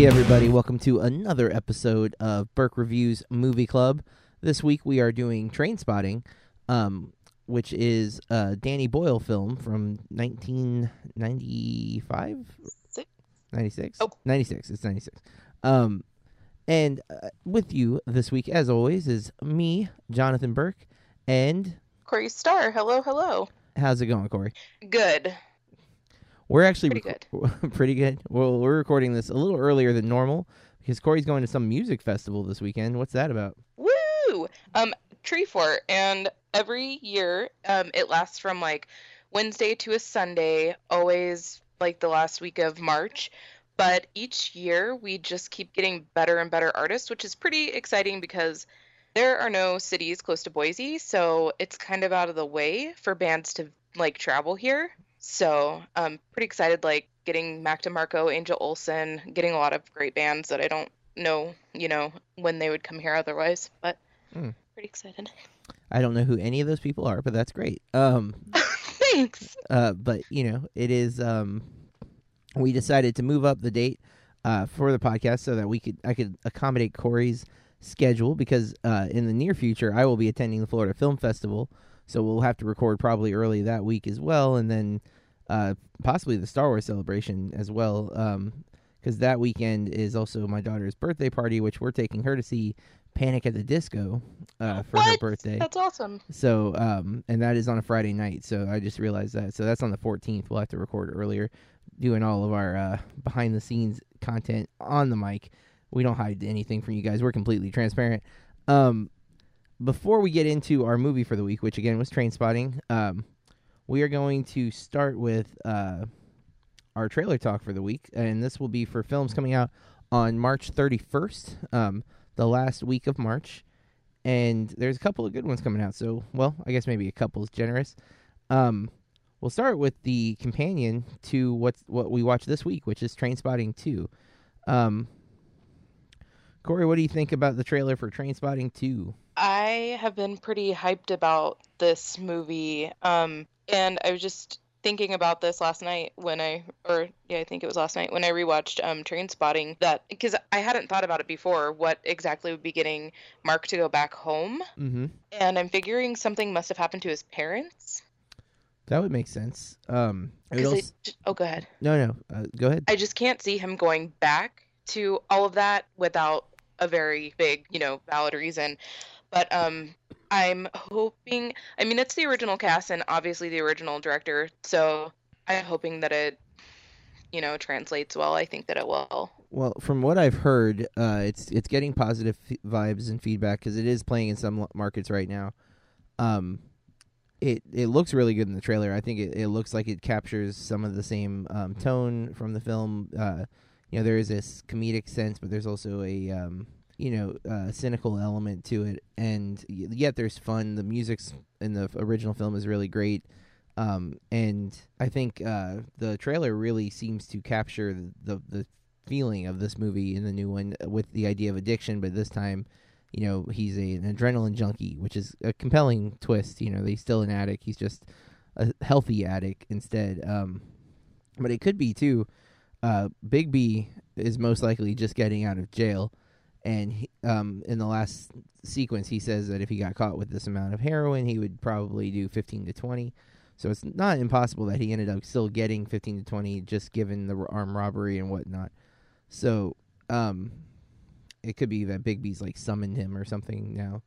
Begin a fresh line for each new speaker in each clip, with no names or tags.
Hey, everybody, welcome to another episode of Burke Reviews Movie Club. This week we are doing Train Spotting, um, which is a Danny Boyle film from 1995?
Six.
96?
Oh.
96. It's 96. Um, and uh, with you this week, as always, is me, Jonathan Burke, and
Corey Starr, hello, hello.
how's it going, Corey?
Good.
We're actually
Pretty
reco- pretty good. Well, we're recording this a little earlier than normal because Corey's going to some music festival this weekend. What's that about?
Woo! Um, Tree Fort, and every year, um, it lasts from like Wednesday to a Sunday, always like the last week of March. But each year, we just keep getting better and better artists, which is pretty exciting because there are no cities close to Boise, so it's kind of out of the way for bands to like travel here. So I'm pretty excited, like getting Mac DeMarco, Angel Olsen, getting a lot of great bands that I don't know, you know, when they would come here otherwise. But
Hmm.
pretty excited.
I don't know who any of those people are, but that's great. Um,
Thanks.
uh, but you know, it is. Um, we decided to move up the date uh, for the podcast so that we could I could accommodate Corey's schedule because uh, in the near future I will be attending the Florida Film Festival, so we'll have to record probably early that week as well, and then uh, possibly the Star Wars celebration as well. Um, because that weekend is also my daughter's birthday party, which we're taking her to see Panic at the Disco uh, for her birthday.
That's awesome.
So, um, and that is on a Friday night. So I just realized that. So that's on the 14th. We'll have to record earlier, doing all of our uh, behind the scenes content on the mic. We don't hide anything from you guys. We're completely transparent. Um, before we get into our movie for the week, which again was Train Spotting, um, we are going to start with uh, our trailer talk for the week, and this will be for films coming out on March 31st, um, the last week of March and there's a couple of good ones coming out. So, well, I guess maybe a couple is generous. Um, we'll start with the companion to what's what we watched this week, which is Train Spotting Two. Um, Corey, what do you think about the trailer for Train Spotting Two?
I have been pretty hyped about this movie. Um, and I was just thinking about this last night when I, or yeah, I think it was last night when I rewatched um, Train Spotting. That because I hadn't thought about it before, what exactly would be getting Mark to go back home,
Mm-hmm.
and I'm figuring something must have happened to his parents.
That would make sense. Um, also-
oh, go ahead.
no, no, uh, go ahead.
I just can't see him going back to all of that without a very big, you know, valid reason. But um I'm hoping I mean it's the original cast and obviously the original director, so I'm hoping that it you know translates well. I think that it will.
Well, from what I've heard, uh, it's it's getting positive f- vibes and feedback because it is playing in some markets right now. Um, it it looks really good in the trailer. I think it, it looks like it captures some of the same um, tone from the film. Uh, you know, there is this comedic sense, but there's also a um, you know uh, cynical element to it, and yet there's fun. The music's in the original film is really great. Um, and I think uh, the trailer really seems to capture the the feeling of this movie in the new one with the idea of addiction, but this time, you know, he's a, an adrenaline junkie, which is a compelling twist. You know, he's still an addict. He's just a healthy addict instead. Um, but it could be too. Uh, Begbie is most likely just getting out of jail, and he, um, in the last sequence, he says that if he got caught with this amount of heroin, he would probably do fifteen to twenty. So it's not impossible that he ended up still getting 15 to 20 just given the armed robbery and whatnot. So, um, it could be that Begbie's like summoned him or something now.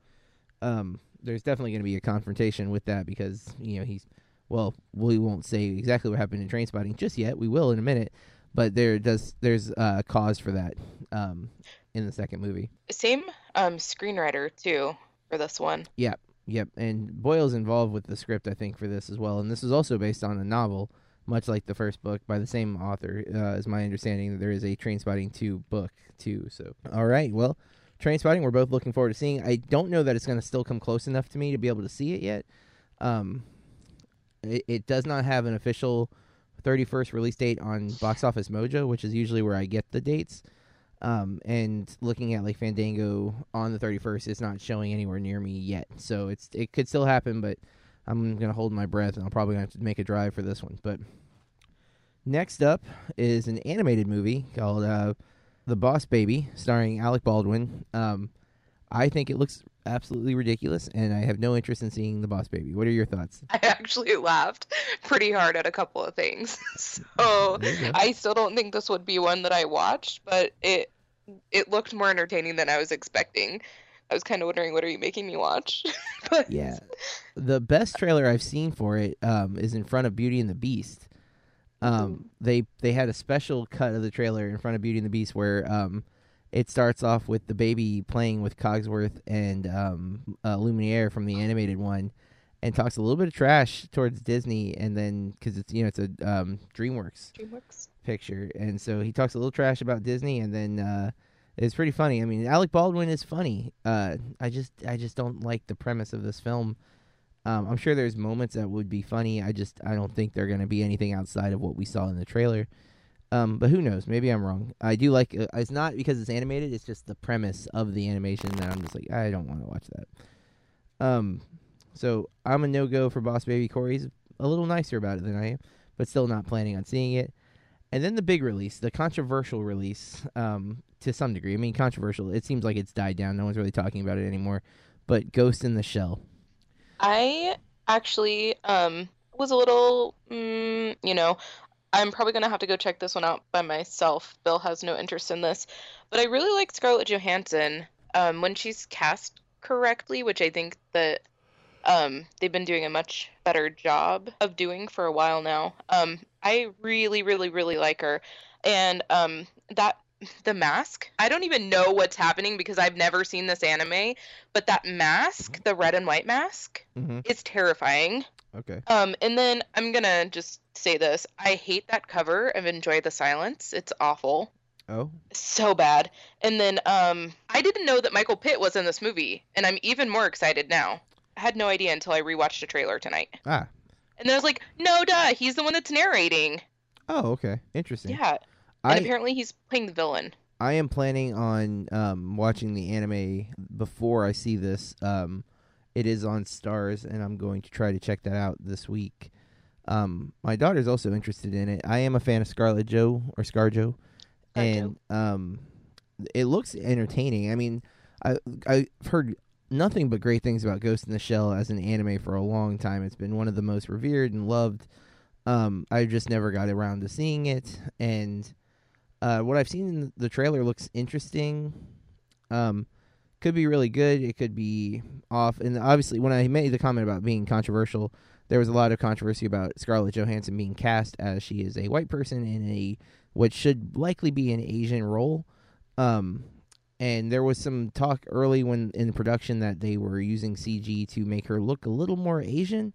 Um, there's definitely going to be a confrontation with that because, you know, he's, well, we won't say exactly what happened in train spotting just yet. We will in a minute, but there does, there's uh, cause for that, um, in the second movie.
Same um screenwriter too for this one.
Yep, yep, and Boyle's involved with the script, I think, for this as well. And this is also based on a novel, much like the first book, by the same author. Uh, is my understanding that there is a Train Spotting two book too. So, all right, well, Train Spotting, we're both looking forward to seeing. I don't know that it's going to still come close enough to me to be able to see it yet. Um, it, it does not have an official 31st release date on Box Office Mojo, which is usually where I get the dates. Um, and looking at like Fandango on the 31st, it's not showing anywhere near me yet. So it's it could still happen, but I'm gonna hold my breath, and I'll probably have to make a drive for this one. But next up is an animated movie called uh, the Boss Baby, starring Alec Baldwin. Um, I think it looks absolutely ridiculous, and I have no interest in seeing the Boss Baby. What are your thoughts?
I actually laughed pretty hard at a couple of things. so I still don't think this would be one that I watched, but it it looked more entertaining than I was expecting. I was kind of wondering, what are you making me watch?
but yeah, the best trailer I've seen for it um, is in front of Beauty and the Beast. Um, they they had a special cut of the trailer in front of Beauty and the Beast where um, it starts off with the baby playing with Cogsworth and um, uh, Lumiere from the animated one, and talks a little bit of trash towards Disney, and then because it's you know it's a um, DreamWorks
DreamWorks
picture, and so he talks a little trash about Disney, and then uh, it's pretty funny. I mean, Alec Baldwin is funny. Uh, I just I just don't like the premise of this film. Um, I'm sure there's moments that would be funny. I just I don't think they're going to be anything outside of what we saw in the trailer. Um, but who knows? Maybe I'm wrong. I do like. Uh, it's not because it's animated. It's just the premise of the animation that I'm just like I don't want to watch that. Um, so I'm a no go for Boss Baby. Corey's a little nicer about it than I am, but still not planning on seeing it. And then the big release, the controversial release, um, to some degree. I mean, controversial. It seems like it's died down. No one's really talking about it anymore. But Ghost in the Shell.
I actually um, was a little, mm, you know, I'm probably gonna have to go check this one out by myself. Bill has no interest in this, but I really like Scarlett Johansson um, when she's cast correctly, which I think that um, they've been doing a much better job of doing for a while now. Um, I really, really, really like her, and um, that the mask. I don't even know what's happening because I've never seen this anime, but that mask, the red and white mask,
mm-hmm.
is terrifying.
Okay.
Um, and then I'm gonna just say this: I hate that cover of Enjoy the Silence. It's awful.
Oh.
So bad. And then um, I didn't know that Michael Pitt was in this movie, and I'm even more excited now. I had no idea until I rewatched the trailer tonight.
Ah.
And then I was like, no, duh, he's the one that's narrating.
Oh, okay. Interesting.
Yeah. And I, apparently he's playing the villain.
I am planning on um, watching the anime before I see this. Um, it is on Starz, and I'm going to try to check that out this week. Um, my daughter's also interested in it. I am a fan of Scarlet Joe or ScarJo, and um, it looks entertaining. I mean, I I've heard nothing but great things about Ghost in the Shell as an anime for a long time. It's been one of the most revered and loved. Um, I just never got around to seeing it, and uh, what I've seen in the trailer looks interesting. Um, could be really good. It could be off. And obviously, when I made the comment about being controversial, there was a lot of controversy about Scarlett Johansson being cast as she is a white person in a what should likely be an Asian role. Um, and there was some talk early when in production that they were using CG to make her look a little more Asian,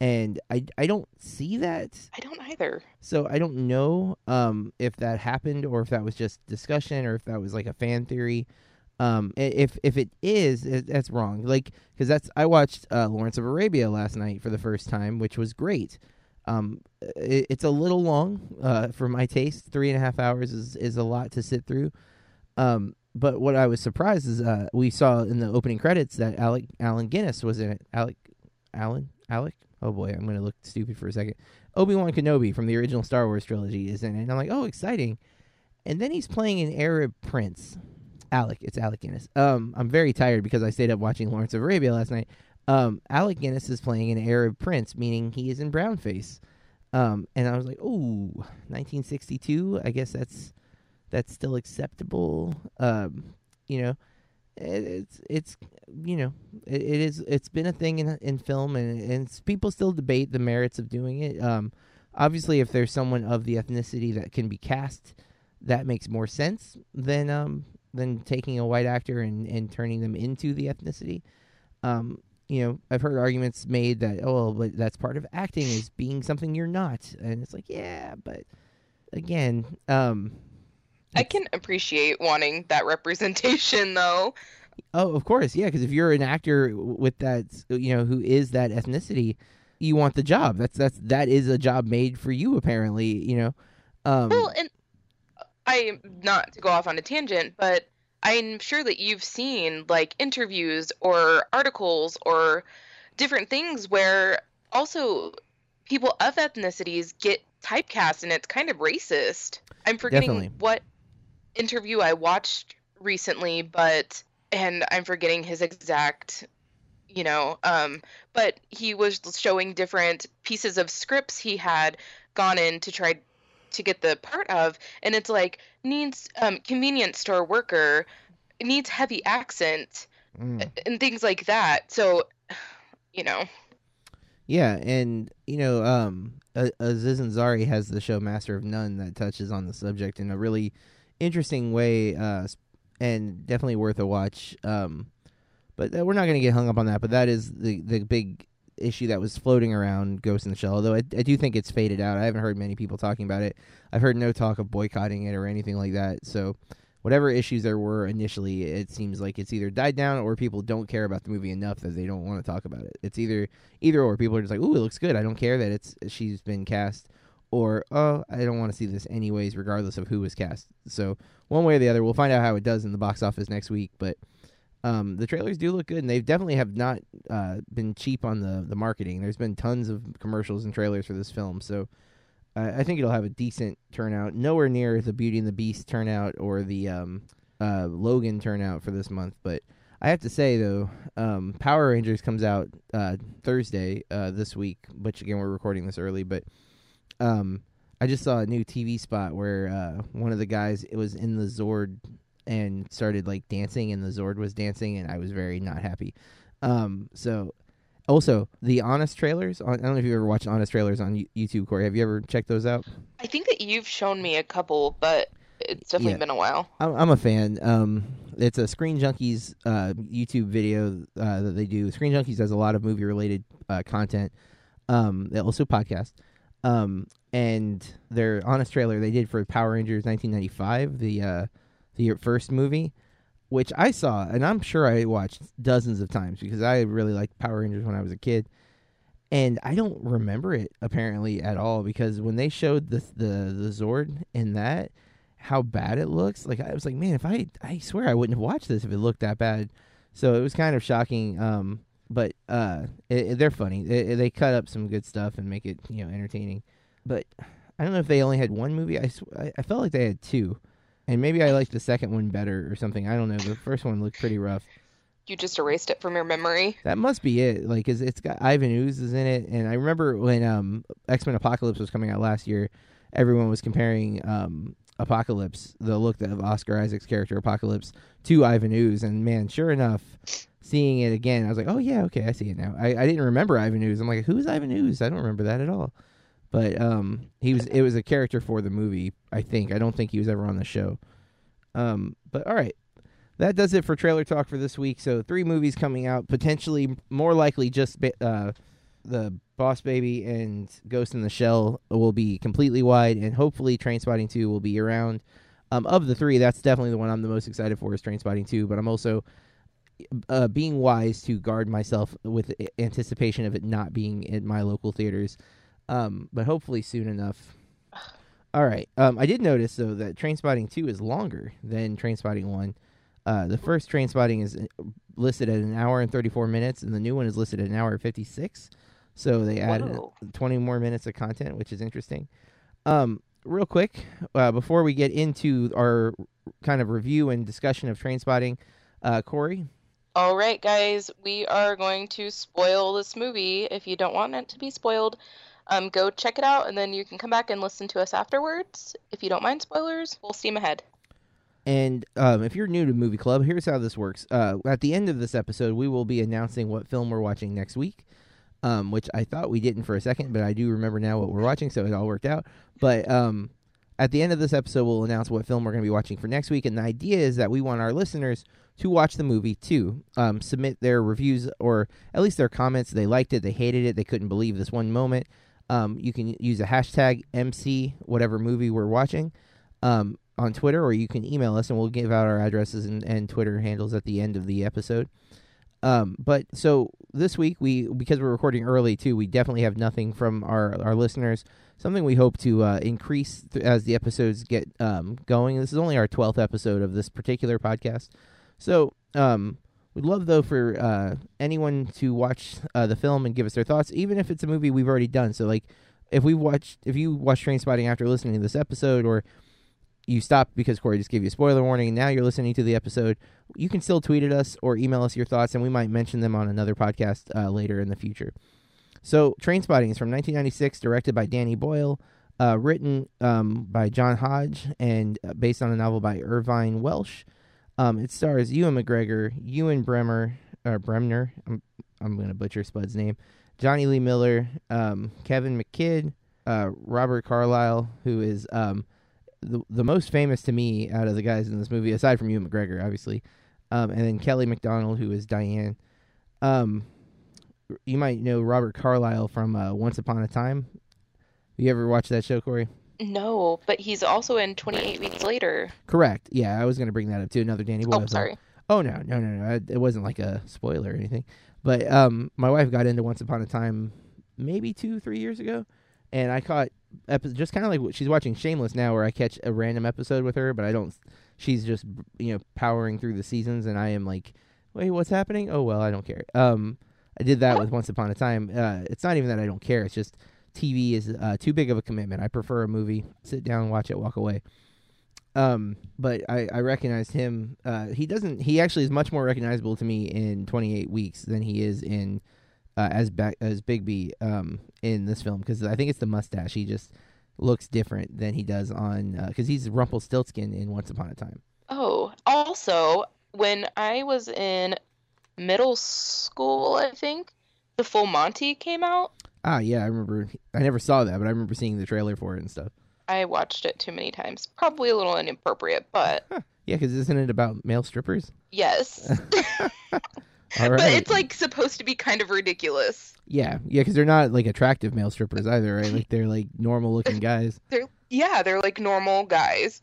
and I I don't see that.
I don't either.
So I don't know um, if that happened or if that was just discussion or if that was like a fan theory. Um, if if it is, that's wrong. Like because that's I watched uh, Lawrence of Arabia last night for the first time, which was great. Um, it, it's a little long uh, for my taste. Three and a half hours is is a lot to sit through. Um, but what I was surprised is uh, we saw in the opening credits that Alec Allen Guinness was in it. Alec Allen Alec. Oh boy, I'm gonna look stupid for a second. Obi Wan Kenobi from the original Star Wars trilogy is in it, and I'm like, oh, exciting. And then he's playing an Arab prince. Alec, it's Alec Guinness. Um, I'm very tired because I stayed up watching Lawrence of Arabia last night. Um, Alec Guinness is playing an Arab prince, meaning he is in brownface. Um, and I was like, oh, 1962. I guess that's that's still acceptable. Um, you know, it, it's it's you know it, it is it's been a thing in in film and and people still debate the merits of doing it. Um, obviously, if there's someone of the ethnicity that can be cast, that makes more sense than um than taking a white actor and and turning them into the ethnicity. Um, you know, I've heard arguments made that oh, but that's part of acting is being something you're not, and it's like yeah, but again, um
I can appreciate wanting that representation, though.
Oh, of course, yeah. Because if you're an actor with that, you know, who is that ethnicity, you want the job. That's that's that is a job made for you, apparently. You know. Um,
well, and I not to go off on a tangent, but I'm sure that you've seen like interviews or articles or different things where also people of ethnicities get typecast, and it's kind of racist. I'm forgetting
Definitely.
what interview I watched recently, but and I'm forgetting his exact you know um but he was showing different pieces of scripts he had gone in to try to get the part of and it's like needs um convenience store worker needs heavy accent
Mm.
and things like that so you know
Yeah, and you know, um, A- Aziz Ansari has the show Master of None that touches on the subject in a really interesting way, uh, and definitely worth a watch. Um, but uh, we're not going to get hung up on that. But that is the the big issue that was floating around Ghost in the Shell. Although I, I do think it's faded out. I haven't heard many people talking about it. I've heard no talk of boycotting it or anything like that. So. Whatever issues there were initially, it seems like it's either died down or people don't care about the movie enough that they don't want to talk about it. It's either either or people are just like, "Ooh, it looks good. I don't care that it's she's been cast," or "Oh, I don't want to see this anyways, regardless of who was cast." So one way or the other, we'll find out how it does in the box office next week. But um, the trailers do look good, and they definitely have not uh, been cheap on the the marketing. There's been tons of commercials and trailers for this film, so I think it'll have a decent turnout. Nowhere near the Beauty and the Beast turnout or the um, uh, Logan turnout for this month, but I have to say though, um, Power Rangers comes out uh, Thursday uh, this week, which again we're recording this early, but um, I just saw a new TV spot where uh, one of the guys it was in the Zord and started like dancing, and the Zord was dancing, and I was very not happy. Um, so also the Honest trailers. On, I don't know if you ever watched Honest trailers on YouTube, Corey. Have you ever checked those out?
i think that you've shown me a couple but it's definitely
Yeah.
been a while
I'm, I'm a fan. Um, it's a Screen Junkies uh, YouTube video uh, that they do. Screen Junkies does a lot of movie related uh, content. Um, they also podcast. Um, and their honest trailer they did for Power Rangers 1995, the uh, the first movie, which I saw and I'm sure I watched dozens of times because I really liked Power Rangers when I was a kid. And I don't remember it apparently at all because when they showed the the the Zord in that, how bad it looks. Like I was like, man, if I I swear I wouldn't have watched this if it looked that bad. So it was kind of shocking. Um, but uh, it, it- they're funny. They, they cut up some good stuff and make it you know entertaining. But I don't know if they only had one movie. I sw- I, I felt like they had two, and maybe I liked the second one better or something. I don't know. The first one looked pretty rough.
you just erased it from your memory
That must be it. Like, 'cause it's got Ivan Ooze is in it, and I remember when um X Men Apocalypse was coming out last year, everyone was comparing um Apocalypse, the look of Oscar Isaac's character Apocalypse, to Ivan Ooze, and man, sure enough, seeing it again, I was like, oh yeah, okay, I see it now. I, I didn't remember Ivan Ooze. I'm like, who's Ivan Ooze? I don't remember that at all. But um, he was it was a character for the movie. I think I don't think he was ever on the show. Um, but all right, that does it for trailer talk for this week. So three movies coming out, potentially more likely just uh, the Boss Baby and Ghost in the Shell will be completely wide, and hopefully Train Spotting Two will be around. Um, of the three, that's definitely the one I'm the most excited for is Train Spotting Two. But I'm also uh, being wise to guard myself with anticipation of it not being in my local theaters. Um, but hopefully soon enough. All right. Um, I did notice though that Train Spotting Two is longer than Train Spotting One. Uh, the first Train Spotting is uh, listed at an hour and 34 minutes, and the new one is listed at an hour and 56. So they added
Whoa.
20 more minutes of content, which is interesting. Um, real quick, uh, before we get into our kind of review and discussion of Train Spotting, uh, Corey,
All right, guys, we are going to spoil this movie. If you don't want it to be spoiled, um, go check it out, and then you can come back and listen to us afterwards. If you don't mind spoilers, we'll steam ahead.
And um, if you're new to Movie Club, here's how this works. Uh, at the end of this episode, we will be announcing what film we're watching next week, um, which I thought we didn't for a second, but I do remember now what we're watching, so it all worked out. But um, at the end of this episode, we'll announce what film we're going to be watching for next week. And the idea is that we want our listeners to watch the movie too, um, submit their reviews or at least their comments. They liked it, they hated it, they couldn't believe this one moment. Um, you can use a hashtag MC whatever movie we're watching um, on Twitter, or you can email us, and we'll give out our addresses and, and Twitter handles at the end of the episode. Um, but so this week we because we're recording early too, we definitely have nothing from our our listeners. Something we hope to uh, increase th- as the episodes get um, going. This is only our twelfth episode of this particular podcast, so um, we'd love though for uh, anyone to watch uh, the film and give us their thoughts, even if it's a movie we've already done. So like if we watched if you watch Train Spotting after listening to this episode, or you stopped because Corey just gave you a spoiler warning, and now you're listening to the episode, you can still tweet at us or email us your thoughts, and we might mention them on another podcast uh, later in the future. So, Train Spotting is from 1996, directed by Danny Boyle, uh, written um, by John Hodge, and uh, based on a novel by Irvine Welsh. Um, it stars Ewan McGregor, Ewan Bremer, or Bremner. I'm I'm gonna butcher Spud's name. Jonny Lee Miller, um, Kevin McKidd, uh, Robert Carlyle, who is um, the the most famous to me out of the guys in this movie, aside from Ewan McGregor, obviously, um, and then Kelly Macdonald, who is Diane. Um, you might know Robert Carlyle from uh, Once Upon a Time. You ever watch that show, Corey?
No, but he's also in 28 Weeks Later.
Correct. Yeah, I was going to bring that up too. Another Danny Boyle.
Oh,
film.
sorry.
Oh no, no, no, no! It wasn't like a spoiler or anything. But um, my wife got into Once Upon a Time maybe two, three years ago, and I caught epi- just kind of like she's watching Shameless now, where I catch a random episode with her, but I don't. She's just you know powering through the seasons, and I am like, wait, what's happening? Oh well, I don't care. Um, I did that with Once Upon a Time. Uh, it's not even that I don't care. It's just TV is uh, too big of a commitment. I prefer a movie, sit down, watch it, walk away. Um, but I, I recognized him. Uh, he doesn't. He actually is much more recognizable to me in 28 weeks than he is in uh, as back as Begbie um in this film because I think it's the mustache. He just looks different than he does on because he's Rumpelstiltskin in Once Upon a Time.
Oh, also, when I was in middle school, I think the Full Monty came out.
Ah, yeah, I remember. I never saw that, but I remember seeing the trailer for it and stuff.
I watched it too many times. Probably a little inappropriate, but
Yeah, because isn't it about male strippers?
yes.
Right.
But it's like supposed to be kind of ridiculous.
yeah, yeah, because they're not like attractive male strippers either, right? Like they're like normal looking guys.
They're yeah, they're like normal guys.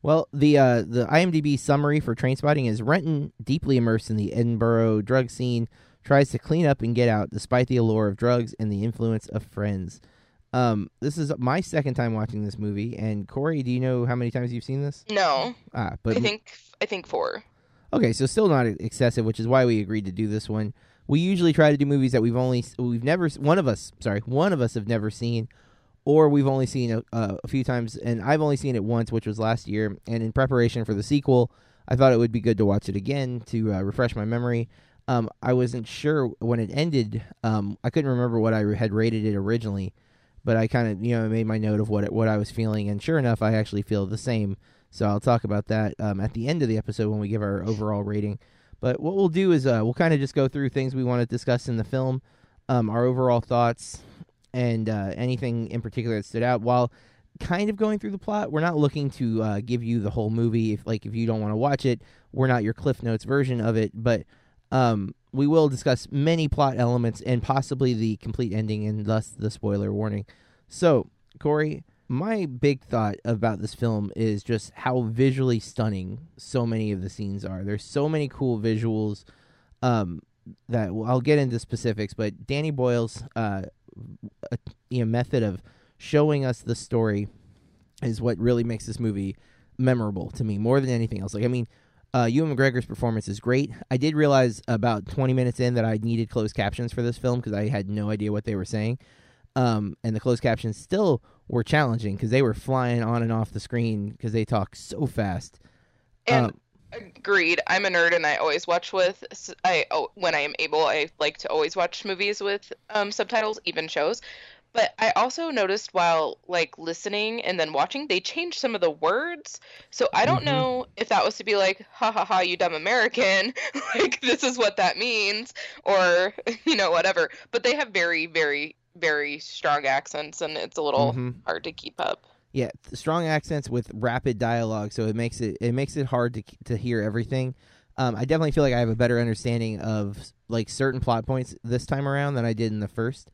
Well, the uh, the IMDb summary for Train Spotting is Renton, deeply immersed in the Edinburgh drug scene, tries to clean up and get out despite the allure of drugs and the influence of friends. Um, this is my second time watching this movie, and Corey, do you know how many times you've seen this?
No,
Ah, but
I think I think four.
Okay, so still not excessive, which is why we agreed to do this one. We usually try to do movies that we've only we've never one of us sorry one of us have never seen, or we've only seen a, a few times, and I've only seen it once, which was last year. And in preparation for the sequel, I thought it would be good to watch it again to uh, refresh my memory. Um, I wasn't sure when it ended. Um, I couldn't remember what I had rated it originally, but I kind of you know made my note of what it, what I was feeling, and sure enough, I actually feel the same. So I'll talk about that um, at the end of the episode when we give our overall rating. But what we'll do is uh, we'll kind of just go through things we want to discuss in the film, um, our overall thoughts, and uh, anything in particular that stood out. While kind of going through the plot, we're not looking to uh, give you the whole movie. If like if you don't want to watch it, we're not your Cliff Notes version of it. But um, we will discuss many plot elements and possibly the complete ending, and thus the spoiler warning. So, Corey, my big thought about this film is just how visually stunning so many of the scenes are. There's so many cool visuals um, that well, I'll get into specifics, but Danny Boyle's uh, you know, method of showing us the story is what really makes this movie memorable to me more than anything else. Like, I mean, uh, Ewan McGregor's performance is great. I did realize about 20 minutes in that I needed closed captions for this film because I had no idea what they were saying. Um, and the closed captions still were challenging because they were flying on and off the screen because they talk so fast.
And
Um,
agreed. I'm a nerd, and I always watch with. I oh, when I am able, I like to always watch movies with um, subtitles, even shows. But I also noticed while like listening and then watching, they changed some of the words. So I don't
Mhm.
know if that was to be like, "Ha ha ha, you dumb American," like this is what that means, or you know whatever. But they have very, very, very strong accents, and it's a little
Mhm.
hard to keep up.
Yeah, strong accents with rapid dialogue, so it makes it it makes it hard to to hear everything. Um, I definitely feel like I have a better understanding of like certain plot points this time around than I did in the first.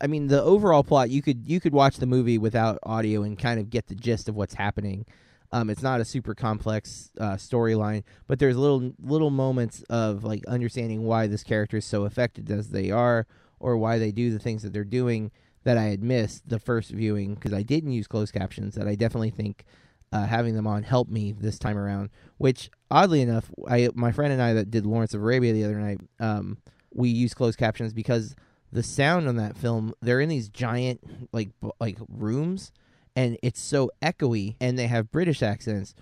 I mean, the overall plot you could you could watch the movie without audio and kind of get the gist of what's happening. Um, it's not a super complex uh, storyline, but there's little little moments of like understanding why this character is so affected as they are, or why they do the things that they're doing that I had missed the first viewing because I didn't use closed captions. That I definitely think uh, having them on helped me this time around. Which oddly enough, I my friend and I that did Lawrence of Arabia the other night, um, we used closed captions because the sound on that film they're in these giant like like rooms and it's so echoey, and they have British accents.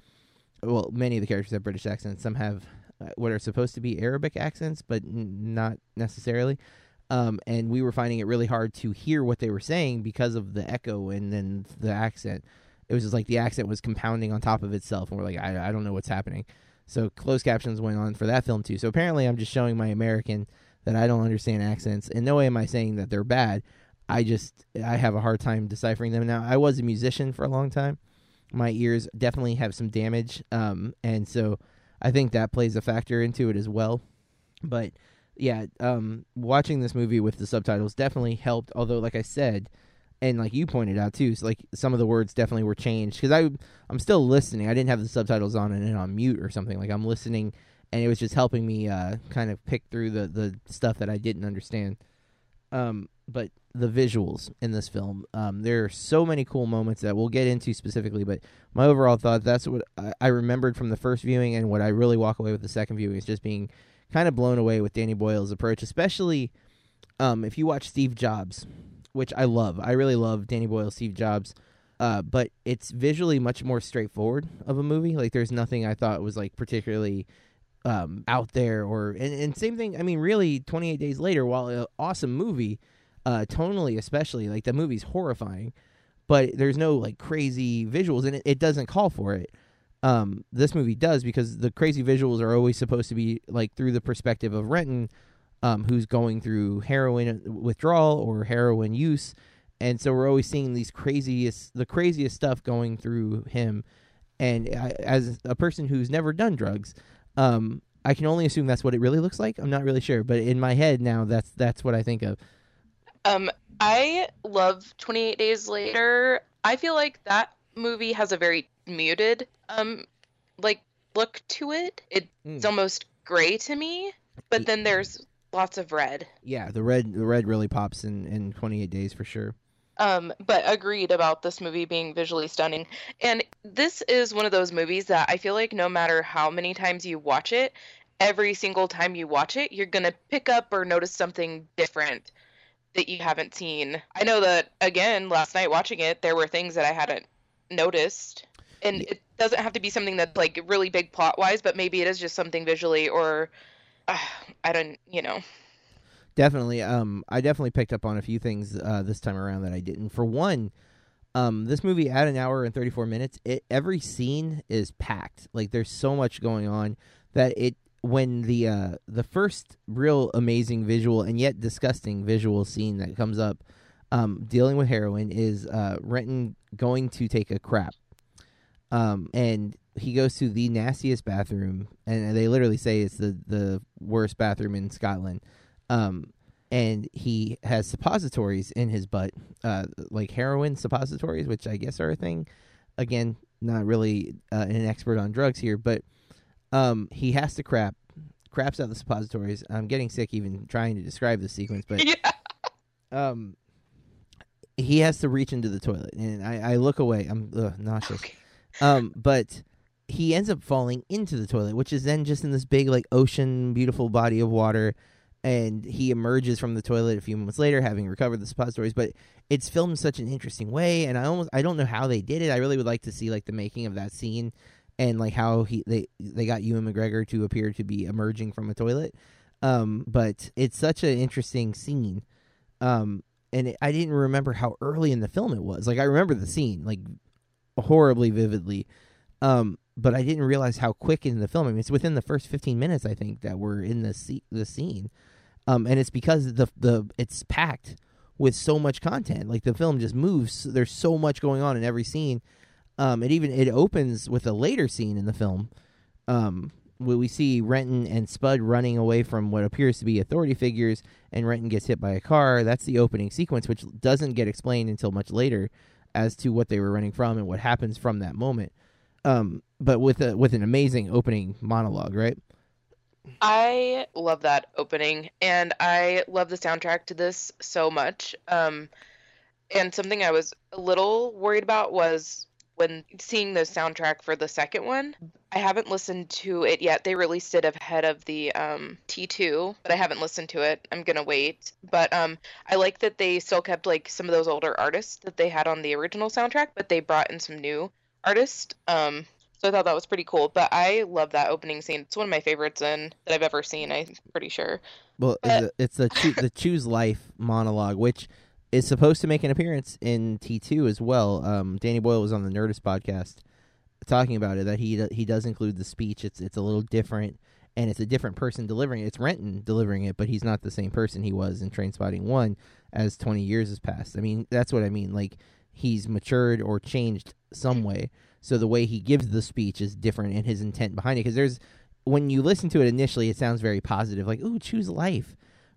Well, many of the characters have British accents. Some have uh, what are supposed to be Arabic accents, but n- not necessarily. Um, and we were finding it really hard to hear what they were saying because of the echo and then the accent. It was just like the accent was compounding on top of itself, and we're like, I, I don't know what's happening. So closed captions went on for that film too. So apparently, I'm just showing my American that I don't understand accents. In no way am I saying that they're bad. I just I have a hard time deciphering them. Now I was a musician for a long time. My ears definitely have some damage, um, and so I think that plays a factor into it as well. But yeah, um, watching this movie with the subtitles definitely helped. Although, like I said, and like you pointed out too, so like some of the words definitely were changed because I I'm still listening. I didn't have the subtitles on and on mute or something. Like I'm listening, and it was just helping me uh, kind of pick through the the stuff that I didn't understand. Um, but the visuals in this film, um, there are so many cool moments that we'll get into specifically. But my overall thought that's what I, I remembered from the first viewing, and what I really walk away with the second viewing is just being kind of blown away with Danny Boyle's approach, especially um, if you watch Steve Jobs, which I love. I really love Danny Boyle, Steve Jobs. Uh, but it's visually much more straightforward of a movie. Like there's nothing I thought was like particularly um, out there or and, and same thing. I mean, really, 28 Days Later, while an awesome movie, uh, tonally especially, like the movie's horrifying, but there's no like crazy visuals and it, it doesn't call for it. Um, this movie does because the crazy visuals are always supposed to be like through the perspective of Renton, um, who's going through heroin withdrawal or heroin use, and so we're always seeing these craziest, the craziest stuff going through him. And I, as a person who's never done drugs, um, I can only assume that's what it really looks like. I'm not really sure, but in my head now, that's that's what I think of.
Um, I love 28 Days Later. I feel like that movie has a very muted um like look to it. It's
Mm.
almost gray to me, but then there's lots of red.
Yeah, the red the red really pops in in 28 days for sure.
Um, but agreed about this movie being visually stunning. And this is one of those movies that I feel like no matter how many times you watch it, every single time you watch it, you're gonna pick up or notice something different that you haven't seen. I know that again, last night watching it, there were things that I hadn't noticed. And it doesn't have to be something that's like really big plot wise, but maybe it is just something visually or uh, I don't, you know.
Definitely. Um, I definitely picked up on a few things uh, this time around that I didn't. For one, um, this movie at an hour and 34 minutes, it every scene is packed. Like there's so much going on that it when the uh the first real amazing visual and yet disgusting visual scene that comes up um dealing with heroin is uh Renton going to take a crap. Um and he goes to the nastiest bathroom and they literally say it's the the worst bathroom in Scotland. Um and he has suppositories in his butt, uh, like heroin suppositories, which I guess are a thing. Again, not really uh, an expert on drugs here, but um, he has to crap, craps out the suppositories. I'm getting sick even trying to describe the sequence, but
yeah.
um, he has to reach into the toilet, and I, I look away. I'm ugh, nauseous.
Okay.
Um, but he ends up falling into the toilet, which is then just in this big like ocean, beautiful body of water. And he emerges from the toilet a few moments later, having recovered the suppositories. But it's filmed in such an interesting way, and I almost I don't know how they did it. I really would like to see like the making of that scene, and like how he they they got Ewan McGregor to appear to be emerging from a toilet. Um, but it's such an interesting scene. Um, and it, I didn't remember how early in the film it was. Like I remember the scene like horribly vividly. Um, but I didn't realize how quick in the film. I mean, it's within the first 15 minutes I think that we're in the se- the scene. Um, and it's because the the it's packed with so much content. Like the film just moves. There's so much going on in every scene. Um, it even it opens with a later scene in the film. Um, where we see Renton and Spud running away from what appears to be authority figures, and Renton gets hit by a car. That's the opening sequence, which doesn't get explained until much later as to what they were running from and what happens from that moment. Um, but with a with an amazing opening monologue, right?
I love that opening, and I love the soundtrack to this so much. Um, and something I was a little worried about was when seeing the soundtrack for the second one. I haven't listened to it yet. They released it ahead of the um, T2, but I haven't listened to it. I'm gonna wait. But um, I like that they still kept like some of those older artists that they had on the original soundtrack, but they brought in some new artists. Um, so I thought that was pretty cool. But I love that opening scene. It's one of my favorites and that I've ever seen. I'm pretty sure.
Well,
But-
it's the choo- the choose life monologue, which is supposed to make an appearance in T two as well. Um, Danny Boyle was on the Nerdist podcast talking about it that he he does include the speech. It's it's a little different, and it's a different person delivering it. It's Renton delivering it, but he's not the same person he was in Train Spotting one as twenty years has passed. I mean, that's what I mean. Like he's matured or changed some way. So the way he gives the speech is different, and his intent behind it. Because there's when you listen to it initially, it sounds very positive, like "Ooh, choose life,"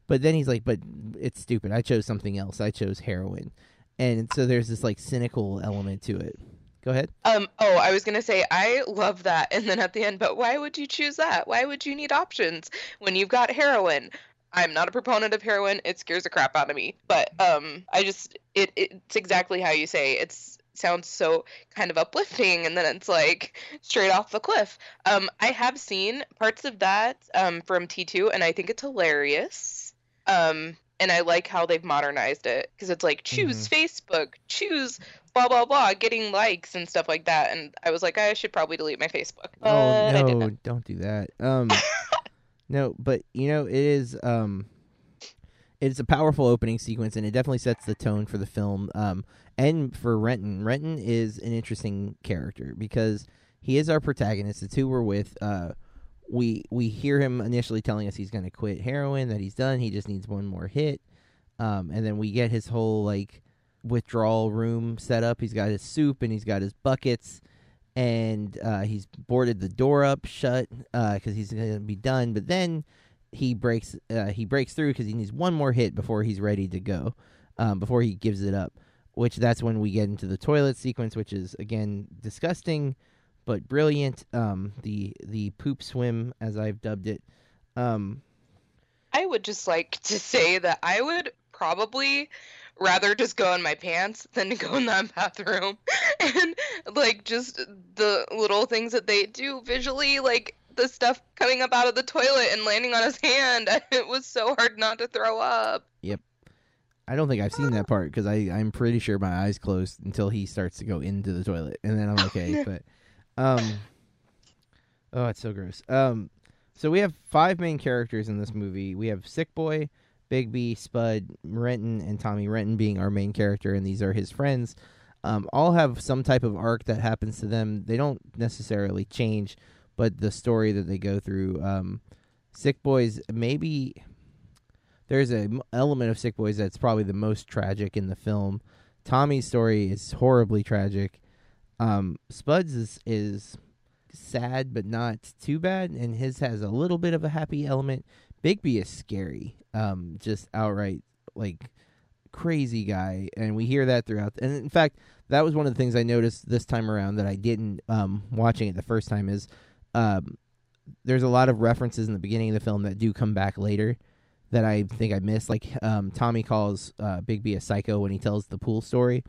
but then he's like, "But it's stupid. I chose something else. I chose heroin," and so there's this like cynical element to it. Go ahead.
Um, oh, I was gonna say I love that, and then at the end, but why would you choose that? Why would you need options when you've got heroin? I'm not a proponent of heroin. It scares the crap out of me. But um, I just it it's exactly how you say. It's sounds so kind of uplifting, and then it's like straight off the cliff. Um, I have seen parts of that um from T2, and I think it's hilarious. Um, and I like how they've modernized it because it's like choose Facebook, choose blah blah blah, getting likes and stuff like that. And I was like, I should probably delete my Facebook.
Oh no, don't do that. Um, no, but you know it is um, it's a powerful opening sequence, and it definitely sets the tone for the film. Um, and for Renton, Renton is an interesting character because he is our protagonist. It's who we're with. Uh, we we hear him initially telling us he's going to quit heroin, that he's done. He just needs one more hit. Um, and then we get his whole like withdrawal room set up. He's got his soup and he's got his buckets, and uh, he's boarded the door up shut because he's going to be done. But then he breaks uh, he breaks through because he needs one more hit before he's ready to go, um, before he gives it up. Which that's when we get into the toilet sequence, which is again disgusting, but brilliant. Um, the the poop swim, as I've dubbed it. Um,
I would just like to say that I would probably rather just go in my pants than to go in that bathroom. and like just the little things that they do visually, like the stuff coming up out of the toilet and landing on his hand. It was so hard not to throw up. Yep.
I don't think I've seen that part because I I'm pretty sure my eyes closed until he starts to go into the toilet, and then I'm okay. but um, oh, it's so gross. Um, so we have five main characters in this movie. We have Sick Boy, Begbie, Spud, Renton, and Tommy Renton being our main character, and these are his friends. Um, all have some type of arc that happens to them. They don't necessarily change, but the story that they go through. Um, Sick Boys maybe there's a m- element of Sick Boys that's probably the most tragic in the film. Tommy's story is horribly tragic. Um, Spuds is is sad but not too bad, and his has a little bit of a happy element. Begbie is scary, um, just outright like crazy guy, and we hear that throughout. And in fact, that was one of the things I noticed this time around that I didn't um, watching it the first time is um, there's a lot of references in the beginning of the film that do come back later that I think I missed. Like um, Tommy calls uh, Begbie a psycho when he tells the pool story,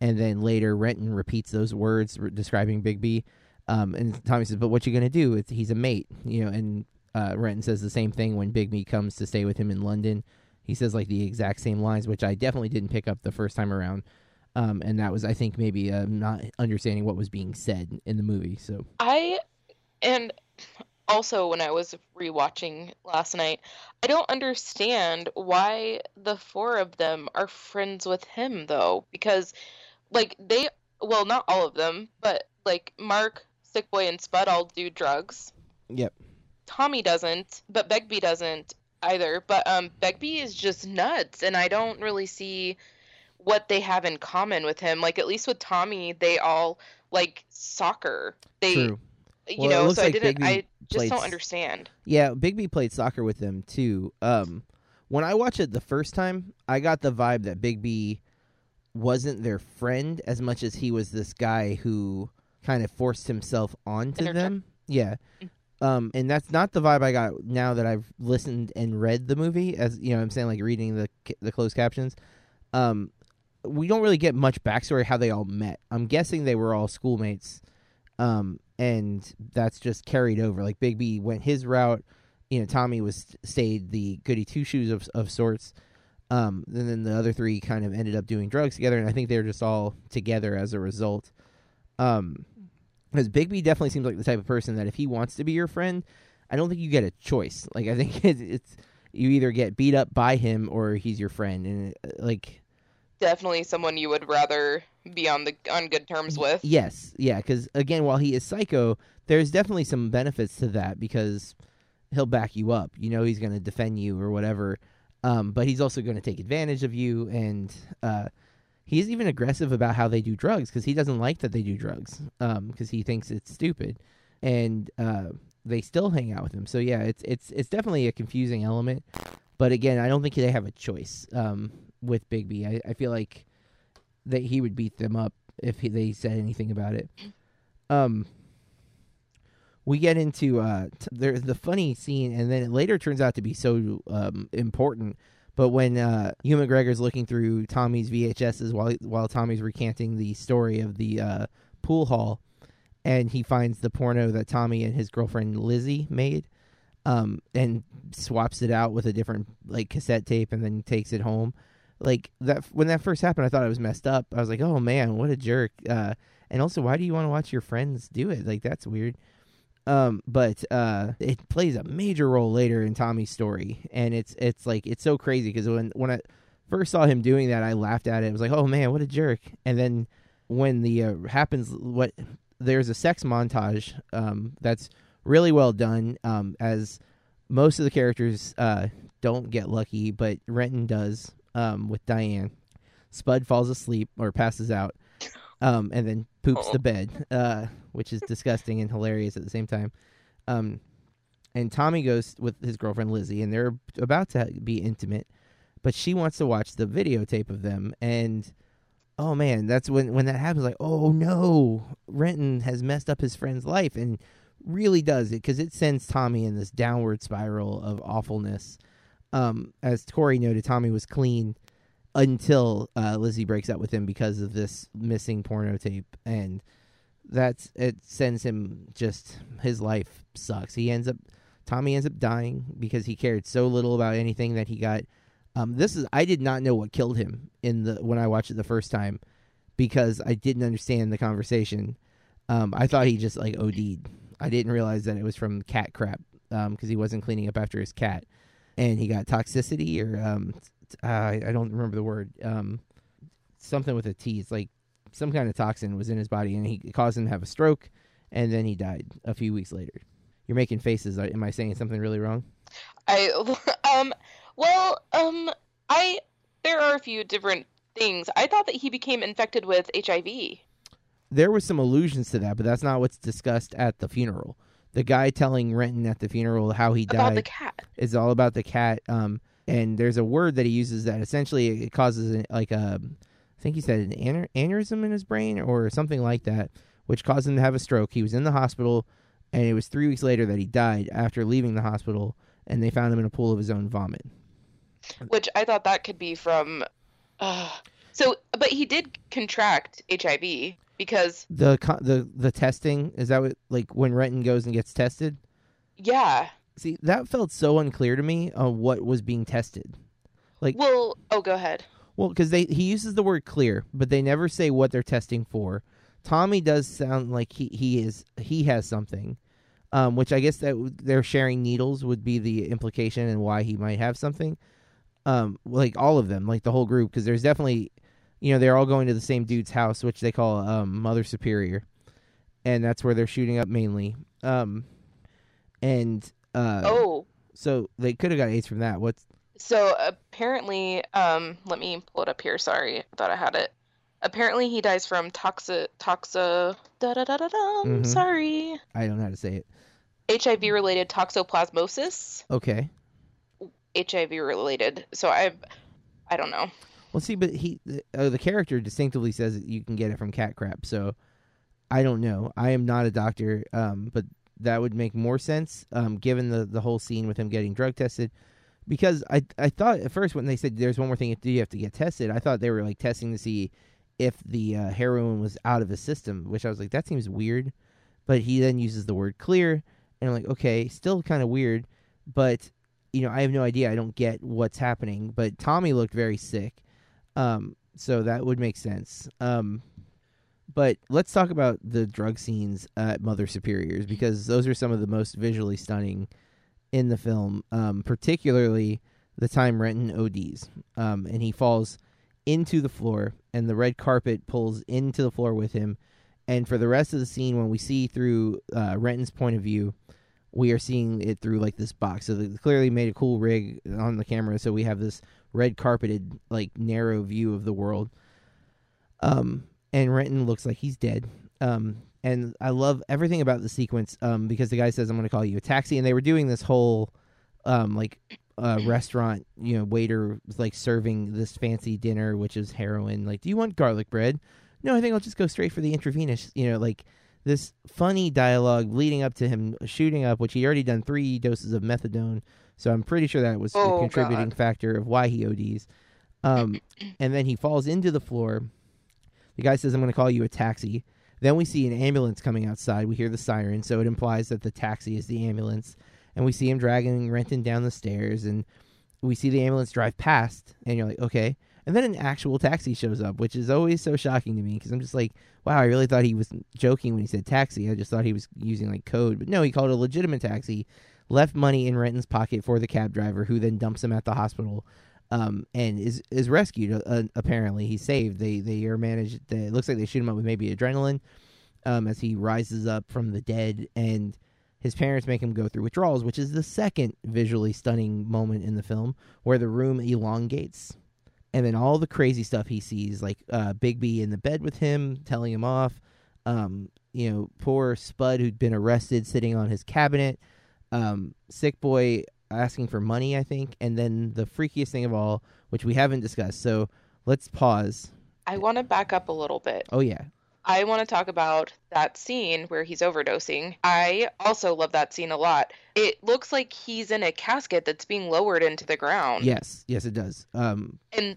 and then later Renton repeats those words re- describing Begbie. Um, and Tommy says, "But what you gonna do? It's, he's a mate, you know." And uh, Renton says the same thing when Begbie comes to stay with him in London. He says like the exact same lines, which I definitely didn't pick up the first time around. Um, and that was, I think, maybe uh, not understanding what was being said in the movie. So
I and also when I was rewatching last night, I don't understand why the four of them are friends with him though, because like they well not all of them, but like Mark, Sick Boy, and Spud all do drugs.
Yep.
Tommy doesn't, but Begbie doesn't either. But um, Begbie is just nuts, and I don't really see what they have in common with him. Like at least with Tommy, they all like soccer. They,
true.
You
Well,
know, so
like
I didn't.
Begbie
I just
played
don't understand.
Yeah, Begbie played soccer with them too. Um, when I watched it the first time, I got the vibe that Begbie wasn't their friend as much as he was this guy who kind of forced himself onto them. Yeah. Um, and that's not the vibe I got now that I've listened and read the movie. As you know, I'm saying like reading the the closed captions. Um, we don't really get much backstory how they all met. I'm guessing they were all schoolmates, um, and that's just carried over. Like Begbie went his route. You know, Tommy was stayed the goody two shoes of of sorts. Um, and then the other three kind of ended up doing drugs together, and I think they're just all together as a result. Um, because B definitely seems like the type of person that if he wants to be your friend, I don't think you get a choice. Like I think it's, it's you either get beat up by him or he's your friend, and uh, like
Definitely someone you would rather be on the on good terms with.
yes, yeah. Because again, while he is psycho, there's definitely some benefits to that because he'll back you up. You know, he's going to defend you or whatever. Um, but he's also going to take advantage of you, and uh, he's even aggressive about how they do drugs because he doesn't like that they do drugs because he thinks it's stupid, and uh, they still hang out with him. So yeah, it's it's it's definitely a confusing element. But again, I don't think they have a choice um, with Begbie. I, I feel like that he would beat them up if he, they said anything about it. Um, we get into uh, t- there's the funny scene, and then it later turns out to be so um, important. But when uh, Ewan McGregor's looking through Tommy's VHSs while while Tommy's recanting the story of the uh, pool hall, and he finds the porno that Tommy and his girlfriend Lizzie made, um, and swaps it out with a different like cassette tape, and then takes it home. Like that when that first happened, I thought it was messed up. I was like, oh man, what a jerk. Uh, and also, why do you want to watch your friends do it? Like that's weird. Um, but uh, it plays a major role later in Tommy's story, and it's it's like it's so crazy because when when I first saw him doing that, I laughed at it. I was like, oh man, what a jerk. And then when the uh, happens, what there's a sex montage um, that's really well done. Um, as most of the characters uh, don't get lucky, but Renton does um, with Diane. Spud falls asleep or passes out, um, and then poops
Oh.
the bed, uh, which is disgusting and hilarious at the same time. Um, and Tommy goes with his girlfriend Lizzie, and they're about to be intimate, but she wants to watch the videotape of them. And oh man, that's when when that happens. Like, oh no, Renton has messed up his friend's life, and really does it because it sends Tommy in this downward spiral of awfulness. Um, as Corey noted, Tommy was clean until uh, Lizzie breaks up with him because of this missing porno tape, and that's it sends him just his life sucks. He ends up Tommy ends up dying because he cared so little about anything that he got. Um, this is I did not know what killed him in the when I watched it the first time because I didn't understand the conversation. Um, I thought he just like OD'd. I didn't realize that it was from cat crap because he wasn't cleaning up after his cat, and he got toxicity or um, t- I don't remember the word. Um, something with a T. It's like some kind of toxin was in his body, and he it caused him to have a stroke, and then he died a few weeks later. You're making faces. Uh, Am I saying something really wrong?
I um well um I there are a few different things. I thought that he became infected with HIV.
There was some allusions to that, but that's not what's discussed at the funeral. The guy telling Renton at the funeral how he
About
died
the cat.
is all about the cat. Um, and there's a word that he uses that essentially it causes an, like a, I think he said an aner- aneurysm in his brain or something like that, which caused him to have a stroke. He was in the hospital, and it was three weeks later that he died after leaving the hospital, and they found him in a pool of his own vomit.
Which I thought that could be from uh, so but he did contract HIV because
The the the testing is that what like when Renton goes and gets tested?
yeah.
See, that felt so unclear to me on what was being tested. Like-
Well, oh go ahead.
Well, because they he uses the word clear, but they never say what they're testing for. Tommy does sound like he he is he has something, um, which I guess that they're sharing needles would be the implication and why he might have something. Um, like all of them, like the whole group, because there's definitely, you know, they're all going to the same dude's house, which they call um, Mother Superior, and that's where they're shooting up mainly. Um, and uh,
oh.
so they could have got AIDS from that. What's
So apparently, um, let me pull it up here. Sorry, I thought I had it. Apparently, he dies from toxi toxa da da da da da.
Mhm.
Sorry,
I don't know how to say it.
HIV related toxoplasmosis.
Okay.
HIV related. So I, I don't know.
Well, see, but he the, uh, the character distinctively says that you can get it from cat crap. So I don't know. I am not a doctor, um, but that would make more sense um, given the the whole scene with him getting drug tested. because I I thought at first when they said there's one more thing you have to get tested, I thought they were like testing to see if the uh, heroin was out of his system, which I was like that seems weird. But he then uses the word clear, and I'm like, okay, still kind of weird, but you know I have no idea. I don't get what's happening. But Tommy looked very sick, um, so that would make sense. Um, but let's talk about the drug scenes at Mother Superior's because those are some of the most visually stunning in the film, um, particularly the time Renton ODs. Um, and he falls into the floor, and the red carpet pulls into the floor with him. And for the rest of the scene, when we see through uh, Renton's point of view, we are seeing it through like this box. So they clearly made a cool rig on the camera, so we have this red carpeted, like narrow view of the world. Um, and Renton looks like he's dead. Um, and I love everything about the sequence um, because the guy says, "I'm going to call you a taxi," and they were doing this whole um, like uh, restaurant, you know, waiter was like serving this fancy dinner, which is heroin. Like, do you want garlic bread? No, I think I'll just go straight for the intravenous. You know, like this funny dialogue leading up to him shooting up, which he already done three doses of methadone. So I'm pretty sure that was
Oh,
a contributing
God.
factor of why he ODs. Um, and then he falls into the floor. The guy says, I'm going to call you a taxi. Then we see an ambulance coming outside. We hear the siren, so it implies that the taxi is the ambulance. And we see him dragging Renton down the stairs, and we see the ambulance drive past, and you're like, okay. And then an actual taxi shows up, which is always so shocking to me because I'm just like, wow, I really thought he was joking when he said taxi. I just thought he was using like code. But no, he called a legitimate taxi, left money in Renton's pocket for the cab driver, who then dumps him at the hospital um, and is is rescued. Uh, apparently, he's saved. They they are managed. It looks like they shoot him up with maybe adrenaline, um, as he rises up from the dead, and his parents make him go through withdrawals, which is the second visually stunning moment in the film, where the room elongates, and then all the crazy stuff he sees, like uh, Begbie in the bed with him, telling him off. Um, you know, poor Spud who'd been arrested, sitting on his cabinet. Um, sick boy asking for money, I think, and then the freakiest thing of all, which we haven't discussed. So let's pause.
I want to back up a little bit.
Oh yeah,
I want to talk about that scene where he's overdosing. I also love that scene a lot. It looks like he's in a casket that's being lowered into the ground.
yes, yes, it does. Um,
And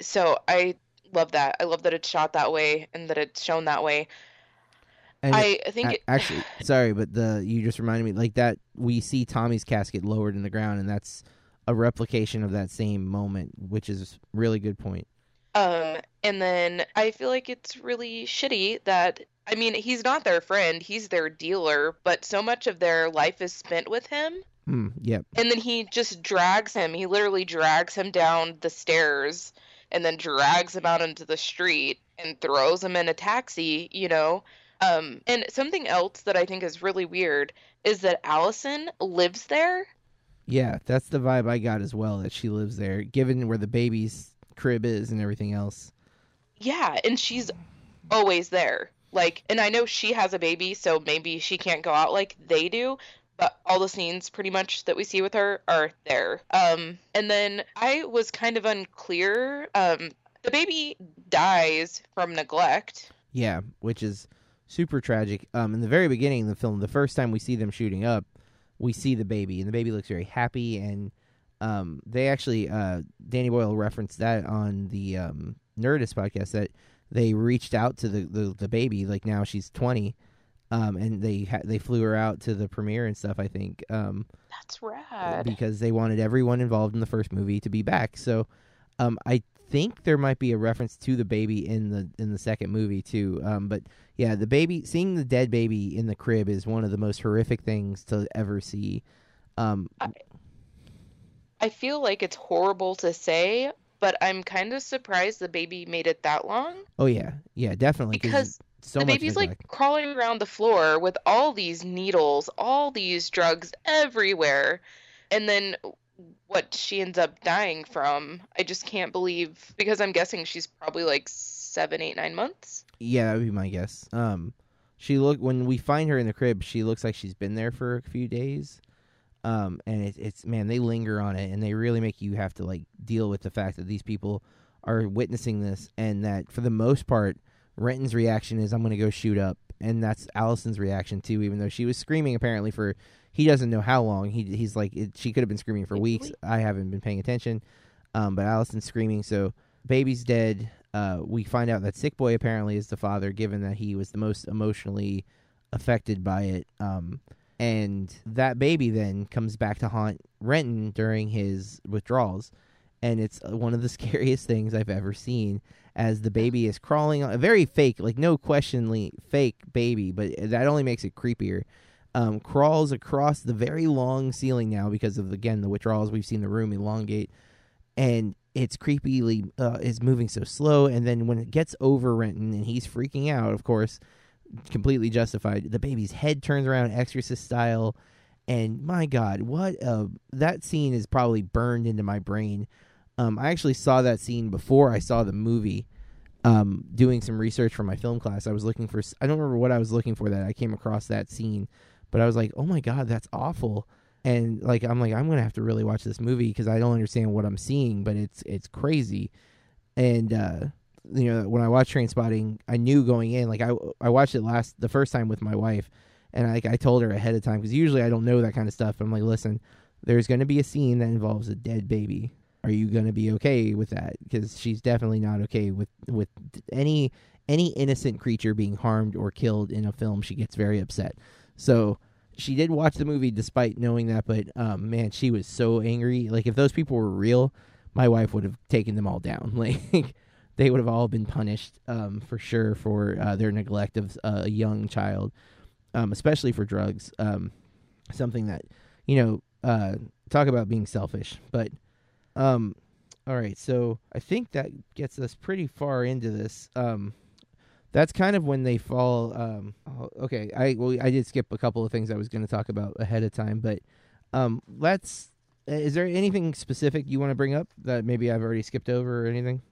so I love that. I love that it's shot that way and that it's shown that way.
And
I think it,
actually, sorry, but the you just reminded me like that. We see Tommy's casket lowered in the ground, and that's a replication of that same moment, which is a really good point.
Um, and then I feel like it's really shitty that, I mean, he's not their friend, he's their dealer, but so much of their life is spent with him.
Hmm. Yep.
And then he just drags him. He literally drags him down the stairs and then drags him out into the street and throws him in a taxi, you know? Um, and something else that I think is really weird is that Allison lives there.
Yeah, that's the vibe I got as well. That she lives there, given where the baby's crib is and everything else.
Yeah, and she's always there. Like, and I know she has a baby, so maybe she can't go out like they do, but all the scenes pretty much that we see with her are there. Um, and then I was kind of unclear. Um, the baby dies from neglect.
Yeah, which is super tragic. Um, in the very beginning of the film, the first time we see them shooting up, we see the baby, and the baby looks very happy. And um, they actually, uh, Danny Boyle referenced that on the um, Nerdist podcast that they reached out to the, the, the baby. Like now she's twenty, um, and they ha- they flew her out to the premiere and stuff. I think um,
That's rad.
because they wanted everyone involved in the first movie to be back. So um, I think there might be a reference to the baby in the in the second movie too. Um, but yeah, the baby seeing the dead baby in the crib is one of the most horrific things to ever see. Um,
I feel like it's horrible to say, but I'm kind of surprised the baby made it that long
oh yeah, yeah, definitely
because
so
the baby's
neglect.
like crawling around the floor with all these needles, all these drugs everywhere. And then what she ends up dying from, I just can't believe because I'm guessing she's probably like seven, eight, nine months.
Yeah, that would be my guess. Um, she look when we find her in the crib, she looks like she's been there for a few days. Um, and it, it's man, they linger on it, and they really make you have to like deal with the fact that these people are witnessing this, and that for the most part, Renton's reaction is I'm going to go shoot up, and that's Allison's reaction too. Even though she was screaming apparently for he doesn't know how long. He he's like it, she could have been screaming for weeks. I haven't been paying attention, um, but Allison's screaming. So baby's dead. Uh, we find out that sick boy apparently is the father, given that he was the most emotionally affected by it. Um, and that baby then comes back to haunt Renton during his withdrawals, and it's uh, one of the scariest things I've ever seen. As the baby is crawling, on, a very fake, like no questionly fake baby, but that only makes it creepier. Um, crawls across the very long ceiling now because of again the withdrawals. We've seen the room elongate, and it's creepily uh, is moving so slow. And then when it gets over Renton and he's freaking out, of course, completely justified. The baby's head turns around, Exorcist style, and my God, what a that scene is probably burned into my brain. Um, I actually saw that scene before I saw the movie. Um, doing some research for my film class, I was looking for. I don't remember what I was looking for that I came across that scene, but I was like, oh my God, that's awful. And like I'm like I'm gonna have to really watch this movie because I don't understand what I'm seeing, but it's it's crazy. And uh, you know when I watched Trainspotting, I knew going in like I I watched it last the first time with my wife, and like I told her ahead of time because usually I don't know that kind of stuff. I'm like, listen, there's going to be a scene that involves a dead baby. Are you going to be okay with that? Because she's definitely not okay with with any any innocent creature being harmed or killed in a film. She gets very upset. So she did watch the movie despite knowing that, but um, man, she was so angry. Like if those people were real, my wife would have taken them all down. Like they would have all been punished um, for sure for uh, their neglect of uh, a young child, um, especially for drugs. Um, something that you know, uh, talk about being selfish. But um, all right, so I think that gets us pretty far into this. Um, that's kind of when they fall. Um, oh, okay, I well, I did skip a couple of things I was going to talk about ahead of time, but um, let's. Is there anything specific you want to bring up that maybe I've already skipped over or anything?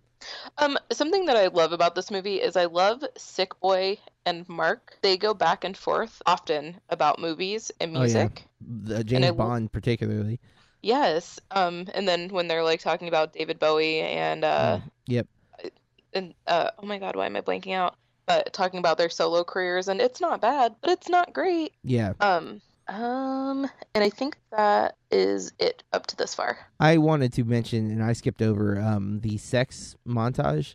Um, something that I love about this movie is I love Sick Boy and Mark. They go back and forth often about movies and
Oh, yeah.
music.
The James
I-
Bond, particularly.
Yes. Um, and then when they're like talking about David Bowie and uh
Mm, yep.
and uh oh my God, why am I blanking out? But talking about their solo careers and it's not bad, but it's not great.
Yeah.
Um, um, and I think that is it up to this far.
I wanted to mention, and I skipped over um, the sex montage.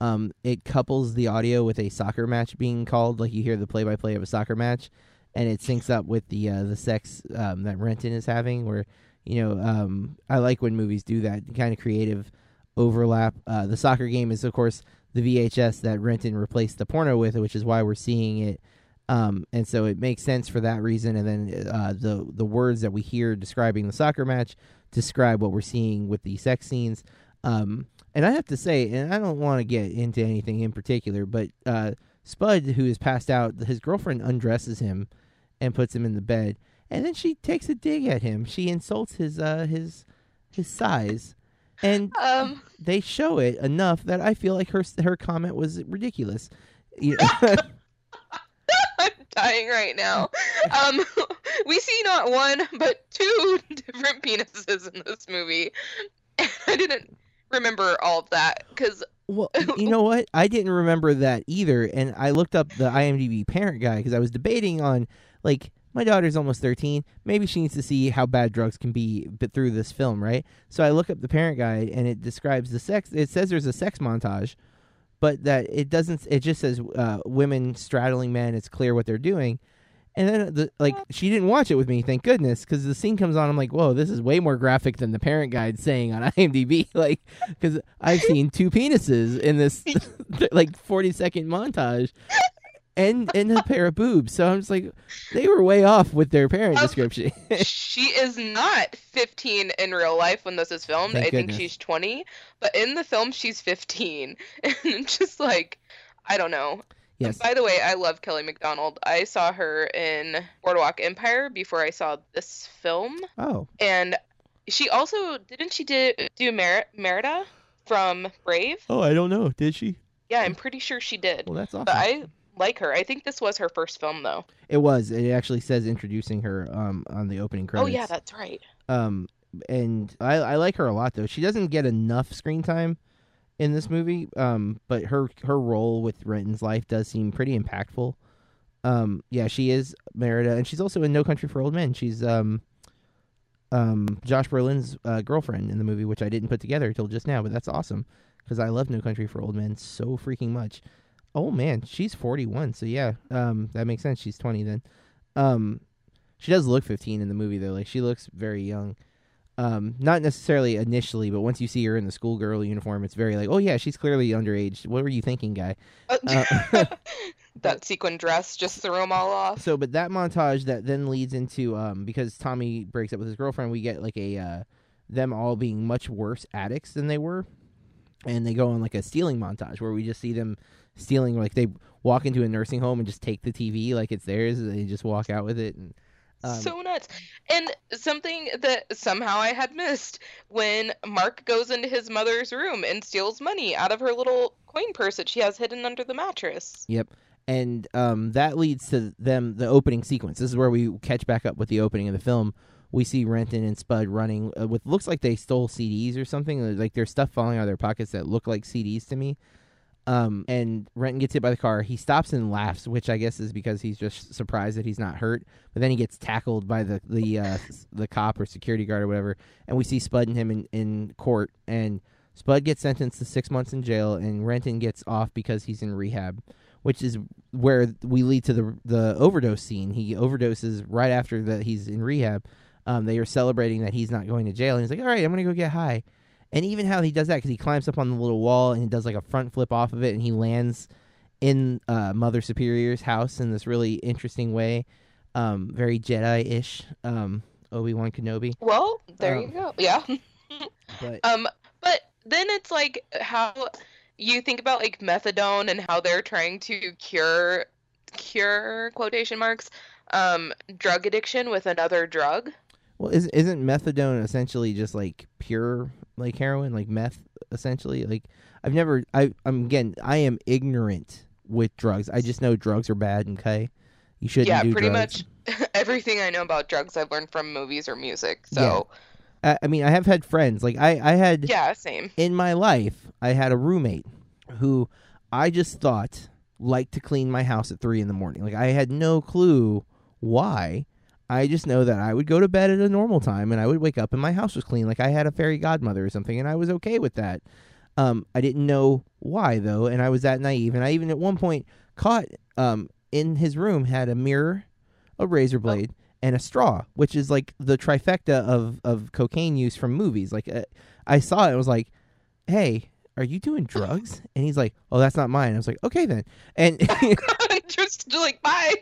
Um, it couples the audio with a soccer match being called, like you hear the play-by-play of a soccer match, and it syncs up with the uh, the sex um, that Renton is having. Where you know, um, I like when movies do that kind of creative overlap. Uh, the soccer game is, of course, the VHS that Renton replaced the porno with, which is why we're seeing it. Um, and so it makes sense for that reason. And then uh, the the words that we hear describing the soccer match describe what we're seeing with the sex scenes. Um, and I have to say, and I don't want to get into anything in particular, but uh, Spud, who is passed out, his girlfriend undresses him and puts him in the bed, and then she takes a dig at him. She insults his uh, his his size, and
Um,
they show it enough that I feel like her her comment was ridiculous.
I'm dying right now. Um, we see not one but two different penises in this movie. And I didn't remember all of that because
Well, you know what? I didn't remember that either, and I looked up the IMDb parent guy because I was debating on like my daughter's almost thirteen. Maybe she needs to see how bad drugs can be, through this film, right? So I look up the parent guide, and it describes the sex. It says there's a sex montage, but that it doesn't. It just says uh, women straddling men. It's clear what they're doing. And then, the, like, she didn't watch it with me, thank goodness, because the scene comes on. I'm like, whoa, this is way more graphic than the parent guide saying on IMDb. Like, because I've seen two penises in this, like, 40 second montage and, and a pair of boobs. So I'm just like, they were way off with their parent
Um,
description.
she is not 15 in real life when this is filmed.
Thank
I think she's 20, but in the film she's 15, and it's just like I don't know.
yes.
By the way, I love Kelly Macdonald. I saw her in Boardwalk Empire before I saw this film.
Oh,
And she also didn't she do do Mer- Merida from Brave?
oh, I don't know. Did she?
Yeah, I'm pretty sure she did.
Well, that's awesome.
But I like her. I think this was her first film though.
It was. It actually says introducing her um on the opening credits.
Oh yeah, that's right.
Um, and I I like her a lot though. She doesn't get enough screen time in this movie. Um, but her her role with Renton's life does seem pretty impactful. Um, yeah, she is Merida, and she's also in No Country for Old Men. She's um, um, Josh Brolin's uh, girlfriend in the movie, which I didn't put together till just now, but that's awesome because I love No Country for Old Men so freaking much. Oh man, she's forty one, so yeah, um, that makes sense. She's twenty then. Um, she does look fifteen in the movie though. Like she looks very young. Um, not necessarily initially, but once you see her in the schoolgirl uniform, it's very like, oh yeah, she's clearly underage. What were you thinking, guy? Uh,
that sequin dress just threw them all off.
So, but that montage that then leads into um, because Tommy breaks up with his girlfriend, we get like a uh, them all being much worse addicts than they were, and they go on like a stealing montage where we just see them stealing, like they walk into a nursing home and just take the TV like it's theirs, and they just walk out with it and.
Um, so nuts. And something that somehow I had missed when Mark goes into his mother's room and steals money out of her little coin purse that she has hidden under the mattress.
Yep. And um, that leads to them the opening sequence. This is where we catch back up with the opening of the film. We see Renton and Spud running uh, with looks like they stole CDs or something. Like there's stuff falling out of their pockets that look like CDs to me. Um, and Renton gets hit by the car. He stops and laughs, which I guess is because he's just surprised that he's not hurt. But then he gets tackled by the the uh, the cop or security guard or whatever. And we see Spud and him in, in court. And Spud gets sentenced to six months in jail, and Renton gets off because he's in rehab, which is where we lead to the the overdose scene. He overdoses right after that he's in rehab. Um, they are celebrating that he's not going to jail, and he's like, "All right, I'm going to go get high." And even how he does that because he climbs up on the little wall and he does like a front flip off of it and he lands in uh, Mother Superior's house in this really interesting way, um, very Jedi ish. Um, Obi Wan Kenobi.
Well, there um, you go. Yeah. but um, but then it's like how you think about like methadone and how they're trying to cure cure quotation marks um drug addiction with another drug.
Well, is, isn't methadone essentially just like pure like heroin, like meth, essentially. Like I've never, I, I'm again, I am ignorant with drugs. I just know drugs are bad. Okay, you shouldn't.
Yeah, pretty
drugs.
much everything I know about drugs I've learned from movies or music. So.
Yeah. I, I mean, I have had friends. Like I, I had.
Yeah, same.
In my life, I had a roommate who I just thought liked to clean my house at three in the morning. Like I had no clue why. I just know that I would go to bed at a normal time and I would wake up and my house was clean, like I had a fairy godmother or something, and I was okay with that. Um, I didn't know why though, and I was that naive. And I even at one point caught um, in his room had a mirror, a razor oh. blade, oh. and a straw, which is like the trifecta of of cocaine use from movies. Like uh, I saw it, I was like, "Hey, are you doing drugs?" And he's like, "Oh, that's not mine." I was like, "Okay then," and
just like bye.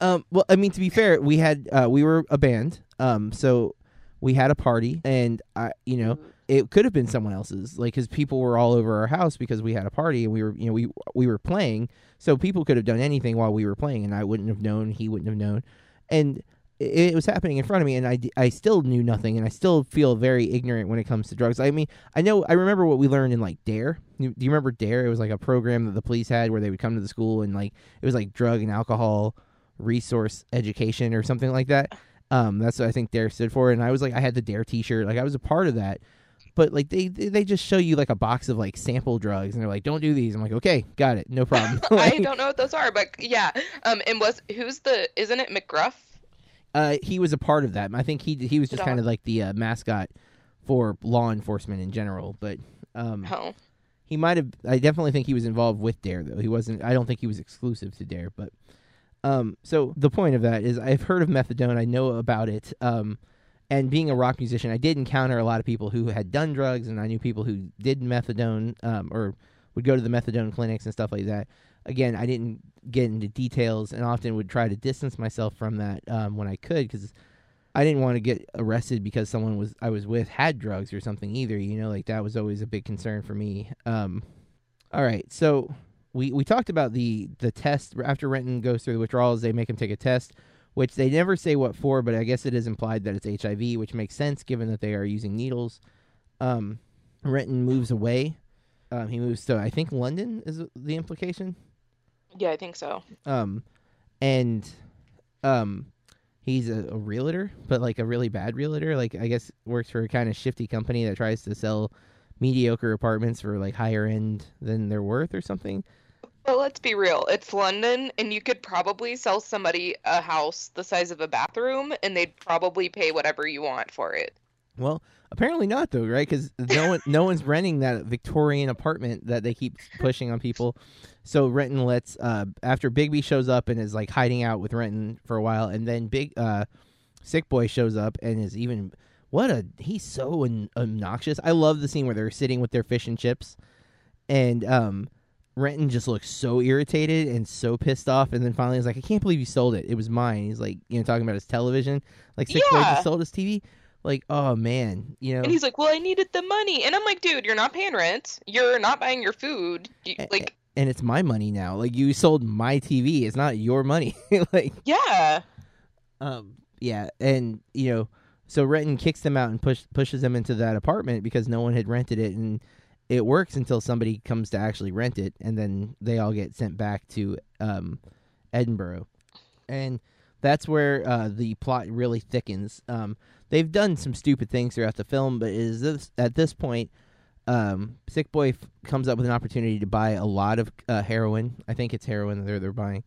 Um, well, I mean, to be fair, we had uh, we were a band, um, so we had a party, and I, you know, it could have been someone else's, like, because people were all over our house because we had a party and we were, you know, we we were playing, so people could have done anything while we were playing, and I wouldn't have known, he wouldn't have known, and it, it was happening in front of me, and I, I still knew nothing, and I still feel very ignorant when it comes to drugs. I mean, I know, I remember what we learned in like Dare. do you remember Dare? It was like a program that the police had where they would come to the school and like it was like drug and alcohol resource education or something like that. Um, that's what I think Dare stood for. And I was like, I had the Dare T-shirt, like I was a part of that. But like they they just show you like a box of like sample drugs, and they're like, "Don't do these." I'm like, "Okay, got it, no problem."
I don't know what those are, but yeah. Um, and was who's the? Isn't it McGruff?
Uh, he was a part of that. I think he he was just kind of like the uh, mascot for law enforcement in general. But um,
oh.
he might have. I definitely think he was involved with Dare though. He wasn't. I don't think he was exclusive to Dare, but um, so the point of that is I've heard of methadone, I know about it. Um, and being a rock musician, I did encounter a lot of people who had done drugs, and I knew people who did methadone um, or would go to the methadone clinics and stuff like that. Again, I didn't get into details, and often would try to distance myself from that um, when I could, because I didn't want to get arrested because someone was I was with had drugs or something either. You know, like that was always a big concern for me. Um, all right, so we we talked about the the test after Renton goes through the withdrawals. They make him take a test, which they never say what for, but I guess it is implied that it's HIV, which makes sense given that they are using needles. Um, Renton moves away. Um, he moves to I think London is the implication.
Yeah, I think so.
Um, and um, he's a, a realtor, but like a really bad realtor. Like I guess works for a kind of shifty company that tries to sell mediocre apartments for like higher end than they're worth or something.
Well, let's be real. It's London, and you could probably sell somebody a house the size of a bathroom, and they'd probably pay whatever you want for it.
Well, apparently not though, right? Because no one, no one's renting that Victorian apartment that they keep pushing on people. So Renton lets uh, after Begbie shows up and is like hiding out with Renton for a while, and then Big uh, Sick Boy shows up and is even what a he's so obnoxious. I love the scene where they're sitting with their fish and chips, and um, Renton just looks so irritated and so pissed off, and then finally he's like, "I can't believe you sold it. It was mine." He's like, you know, talking about his television, like Boy
Yeah.
just sold his TV. Like, oh man, you know,
And he's like, "Well, I needed the money," and I'm like, "Dude, you're not paying rent. You're not buying your food. You, like,
and it's my money now. Like you sold my TV. It's not your money. like,
yeah,
um, yeah, and you know, so Renton kicks them out and push pushes them into that apartment because no one had rented it, and it works until somebody comes to actually rent it, and then they all get sent back to um, Edinburgh, and that's where uh, the plot really thickens. Um, they've done some stupid things throughout the film, but is this at this point. Um, Sick Boy f- comes up with an opportunity to buy a lot of uh, heroin. I think it's heroin that they're they're buying.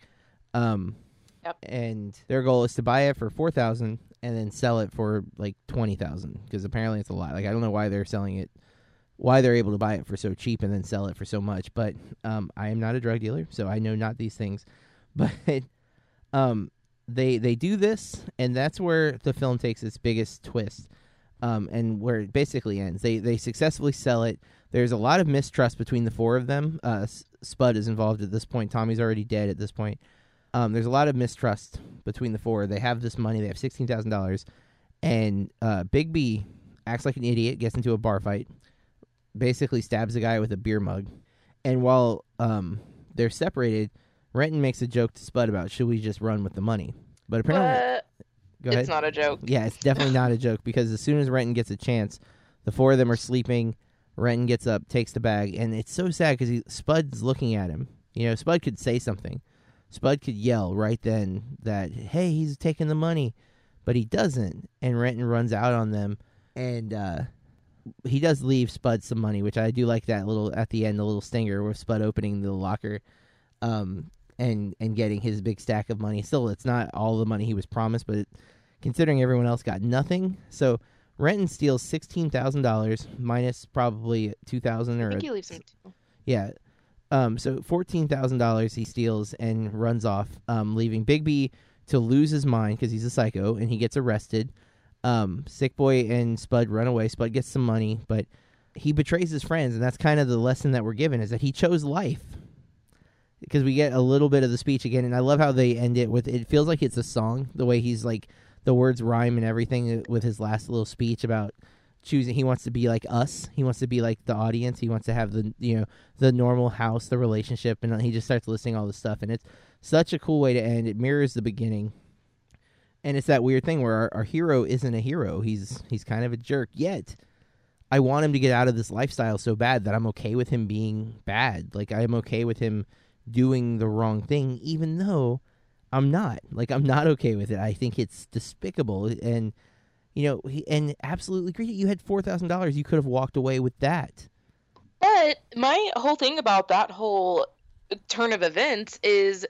Um,
Yep.
and their goal is to buy it for four thousand and then sell it for like twenty thousand because apparently it's a lot. Like I don't know why they're selling it, why they're able to buy it for so cheap and then sell it for so much. But um, I am not a drug dealer, so I know not these things. But um, they they do this, and that's where the film takes its biggest twist, um, and where it basically ends. They they successfully sell it. There's a lot of mistrust between the four of them. Uh, Spud is involved at this point. Tommy's already dead at this point. Um, there's a lot of mistrust between the four. They have this money. They have sixteen thousand dollars, and uh, Begbie acts like an idiot, gets into a bar fight, basically stabs a guy with a beer mug, and while um, they're separated, Renton makes a joke to Spud about should we just run with the money? But apparently,
but
go ahead.
it's not a joke.
Yeah, it's definitely not a joke because as soon as Renton gets a chance, the four of them are sleeping. Renton gets up, takes the bag, and it's so sad because Spud's looking at him. You know, Spud could say something. Spud could yell right then that, hey, he's taking the money, but he doesn't. And Renton runs out on them, and uh, he does leave Spud some money, which I do like that little at the end, the little stinger with Spud opening the locker, um, and and getting his big stack of money. Still, it's not all the money he was promised, but considering everyone else got nothing, so Renton steals sixteen thousand dollars minus probably two thousand
I
or
think
a-
he leaves him too.
yeah. Um, so fourteen thousand dollars he steals and runs off, um, leaving Begbie to lose his mind because he's a psycho and he gets arrested. Um, Sick Boy and Spud run away. Spud gets some money, but he betrays his friends, and that's kind of the lesson that we're given: is that he chose life. Because we get a little bit of the speech again, and I love how they end it with. It feels like it's a song, the way he's like the words rhyme and everything with his last little speech about choosing. He wants to be like us. He wants to be like the audience. He wants to have the you know the normal house, the relationship, and he just starts listing all this stuff. And it's such a cool way to end. It mirrors the beginning, and it's that weird thing where our, our hero isn't a hero. He's he's kind of a jerk. Yet, I want him to get out of this lifestyle so bad that I'm okay with him being bad. Like I'm okay with him doing the wrong thing, even though I'm not. Like I'm not okay with it. I think it's despicable and. You know, he, and absolutely agree. You had four thousand dollars. You could have walked away with that.
But my whole thing about that whole turn of events is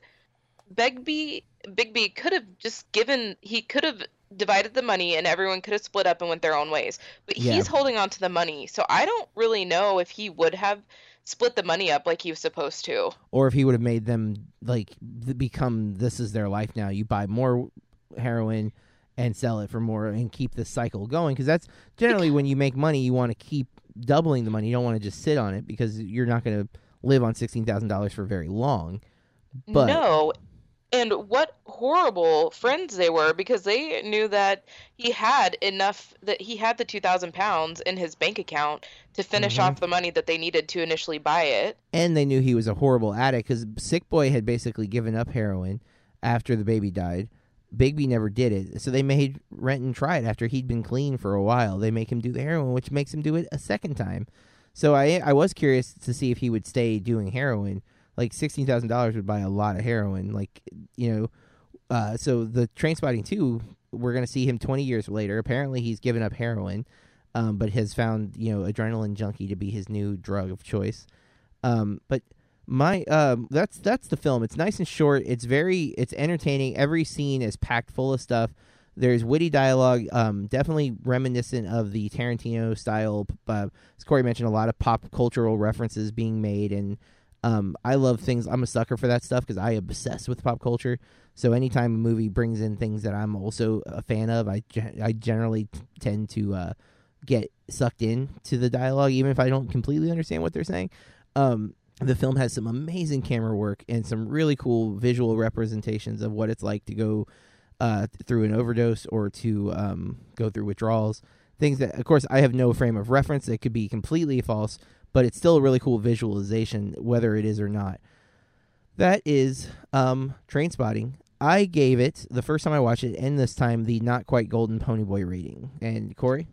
Begbie Begbie could have just given he could have divided the money and everyone could have split up and went their own ways. But
Yeah.
he's holding on to the money. So I don't really know if he would have split the money up like he was supposed to.
or if he would have made them like become this is their life now. You buy more heroin and sell it for more and keep this cycle going because that's generally when you make money you want to keep doubling the money. You don't want to just sit on it because you're not going to live on $16,000 for very long. But
no. And what horrible friends they were because they knew that he had enough that he had the 2000 pounds in his bank account to finish
Mhm.
off the money that they needed to initially buy it.
and they knew he was a horrible addict because Sick Boy had basically given up heroin after the baby died. Begbie never did it, so they made Renton try it after he'd been clean for a while. They make him do the heroin, which makes him do it a second time. So I I was curious to see if he would stay doing heroin. Like sixteen thousand dollars would buy a lot of heroin. Like you know, uh, so the Trainspotting two, we're gonna see him twenty years later. Apparently, he's given up heroin. um, but has found you know adrenaline junkie to be his new drug of choice. Um, but my um, that's that's the film. It's nice and short. It's very it's entertaining. Every scene is packed full of stuff. There's witty dialogue, um, definitely reminiscent of the Tarantino style. Uh, as Corey mentioned, a lot of pop cultural references being made, and um, I love things. I'm a sucker for that stuff because I obsess with pop culture. So anytime a movie brings in things that I'm also a fan of, I I generally t- tend to uh, get sucked in to the dialogue, even if I don't completely understand what they're saying. Um, the film has some amazing camera work and some really cool visual representations of what it's like to go uh, through an overdose or to um, go through withdrawals. Things that, of course, I have no frame of reference. It could be completely false, but it's still a really cool visualization, whether it is or not. That is um, Trainspotting. I gave it the first time I watched it, and this time the not quite golden ponyboy rating. And Corey,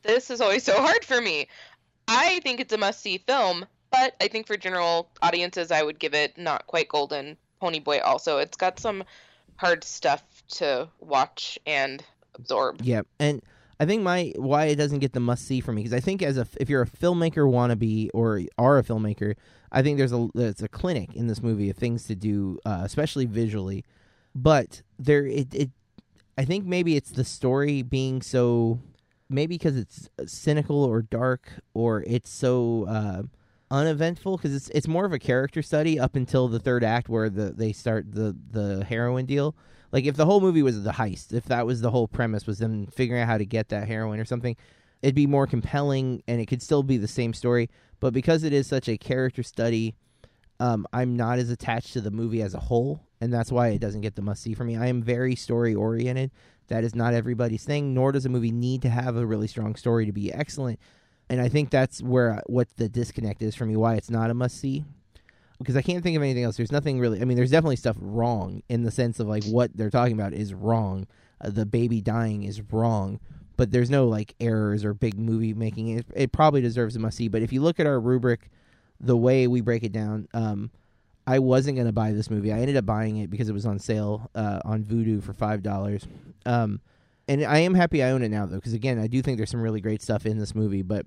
this is always so hard for me. I think it's a must-see film, but I think for general audiences, I would give it not quite golden ponyboy. Also, it's got some hard stuff to watch and absorb.
Yeah, and I think my why it doesn't get the must see for me because I think as a if you're a filmmaker wannabe or are a filmmaker, I think there's a there's a clinic in this movie of things to do, uh, especially visually. But there, it, it I think maybe it's the story being so maybe because it's cynical or dark or it's so uh, uneventful because it's it's more of a character study up until the third act where the they start the the heroin deal. Like if the whole movie was the heist, if that was the whole premise was them figuring out how to get that heroin or something, it'd be more compelling and it could still be the same story. But because it is such a character study, um, I'm not as attached to the movie as a whole, and that's why it doesn't get the must see for me. I am very story oriented. That is not everybody's thing, nor does a movie need to have a really strong story to be excellent and I think that's where what the disconnect is for me. Why it's not a must see, because I can't think of anything else. There's nothing really. I mean, there's definitely stuff wrong in the sense of like what they're talking about is wrong. Uh, the baby dying is wrong, but there's no like errors or big movie making. It, it probably deserves a must see. But if you look at our rubric, the way we break it down, um, I wasn't gonna buy this movie. I ended up buying it because it was on sale uh, on Vudu for five dollars. Um, and I am happy I own it now though, because again, I do think there's some really great stuff in this movie, but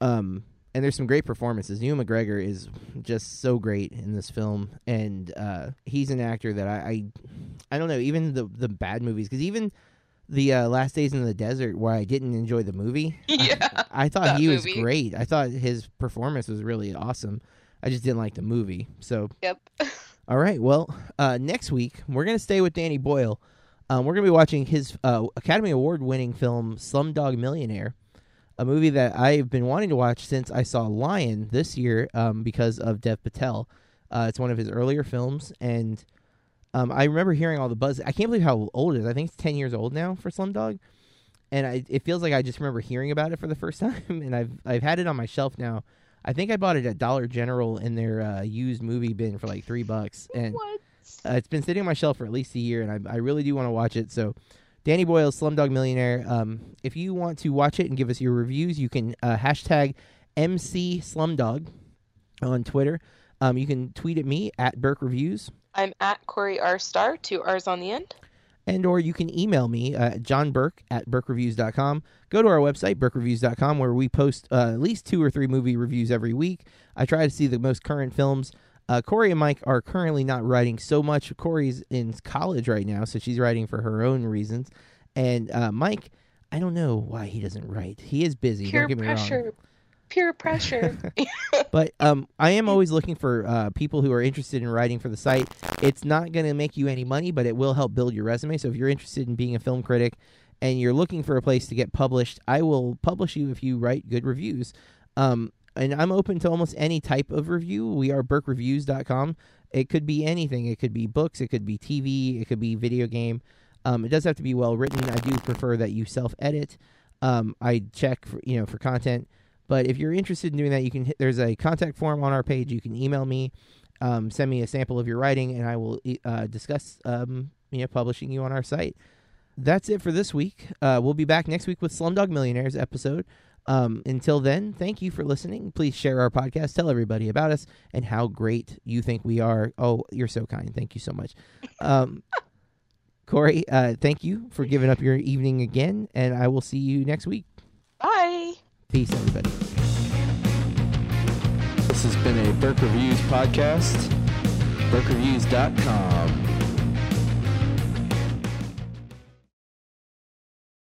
um, and there's some great performances. Ewan McGregor is just so great in this film, and uh, he's an actor that I, I, I don't know, even the the bad movies, because even the uh, Last Days in the Desert, where I didn't enjoy the movie,
yeah,
I, I thought he was great. I thought his performance was really awesome. I just didn't like the movie. So,
yep.
all right. Well, uh, next week we're gonna stay with Danny Boyle. Um, we're gonna be watching his uh, Academy Award winning film Slumdog Millionaire a movie that I've been wanting to watch since I saw Lion this year um, because of Dev Patel. Uh, it's one of his earlier films, and um, I remember hearing all the buzz. I can't believe how old it is. I think it's ten years old now for Slumdog, and I, it feels like I just remember hearing about it for the first time. And I've I've had it on my shelf now. I think I bought it at Dollar General in their uh, used movie bin for like three bucks, and uh, it's been sitting on my shelf for at least a year. And I, I really do want to watch it. So Danny Boyle's Slumdog Millionaire. Um, if you want to watch it and give us your reviews, you can uh, hashtag MC Slumdog on Twitter. Um, you can tweet at me at Burke Reviews.
I'm at Corey R Star, two R's on the end.
And or you can email me uh, John Burke at BurkeReviews.com. Go to our website, BurkeReviews.com, where we post uh, at least two or three movie reviews every week. I try to see the most current films uh, Corey and Mike are currently not writing so much. Corey's in college right now, so she's writing for her own reasons. And uh, Mike, I don't know why he doesn't write. He is busy.
Pure
don't get me
pressure.
wrong.
Pure pressure.
but um, I am always looking for uh, people who are interested in writing for the site. It's not going to make you any money, but it will help build your resume. So if you're interested in being a film critic and you're looking for a place to get published, I will publish you if you write good reviews. Um, and I'm open to almost any type of review. We are burkereviews.com. It could be anything. It could be books, it could be TV, it could be video game. Um, it does have to be well written. I do prefer that you self edit. Um, I check for you know for content, but if you're interested in doing that, you can hit. There's a contact form on our page. You can email me, um, send me a sample of your writing, and I will uh, discuss um, you know publishing you on our site. That's it for this week. Uh, we'll be back next week with Slumdog Millionaires episode. Um, until then, thank you for listening. Please share our podcast, tell everybody about us and how great you think we are. Oh, you're so kind. Thank you so much. Um, Corey, uh, thank you for giving up your evening again, and I will see you next week.
Bye.
Peace, everybody.
This has been a Burke Reviews podcast, burkereviews.com.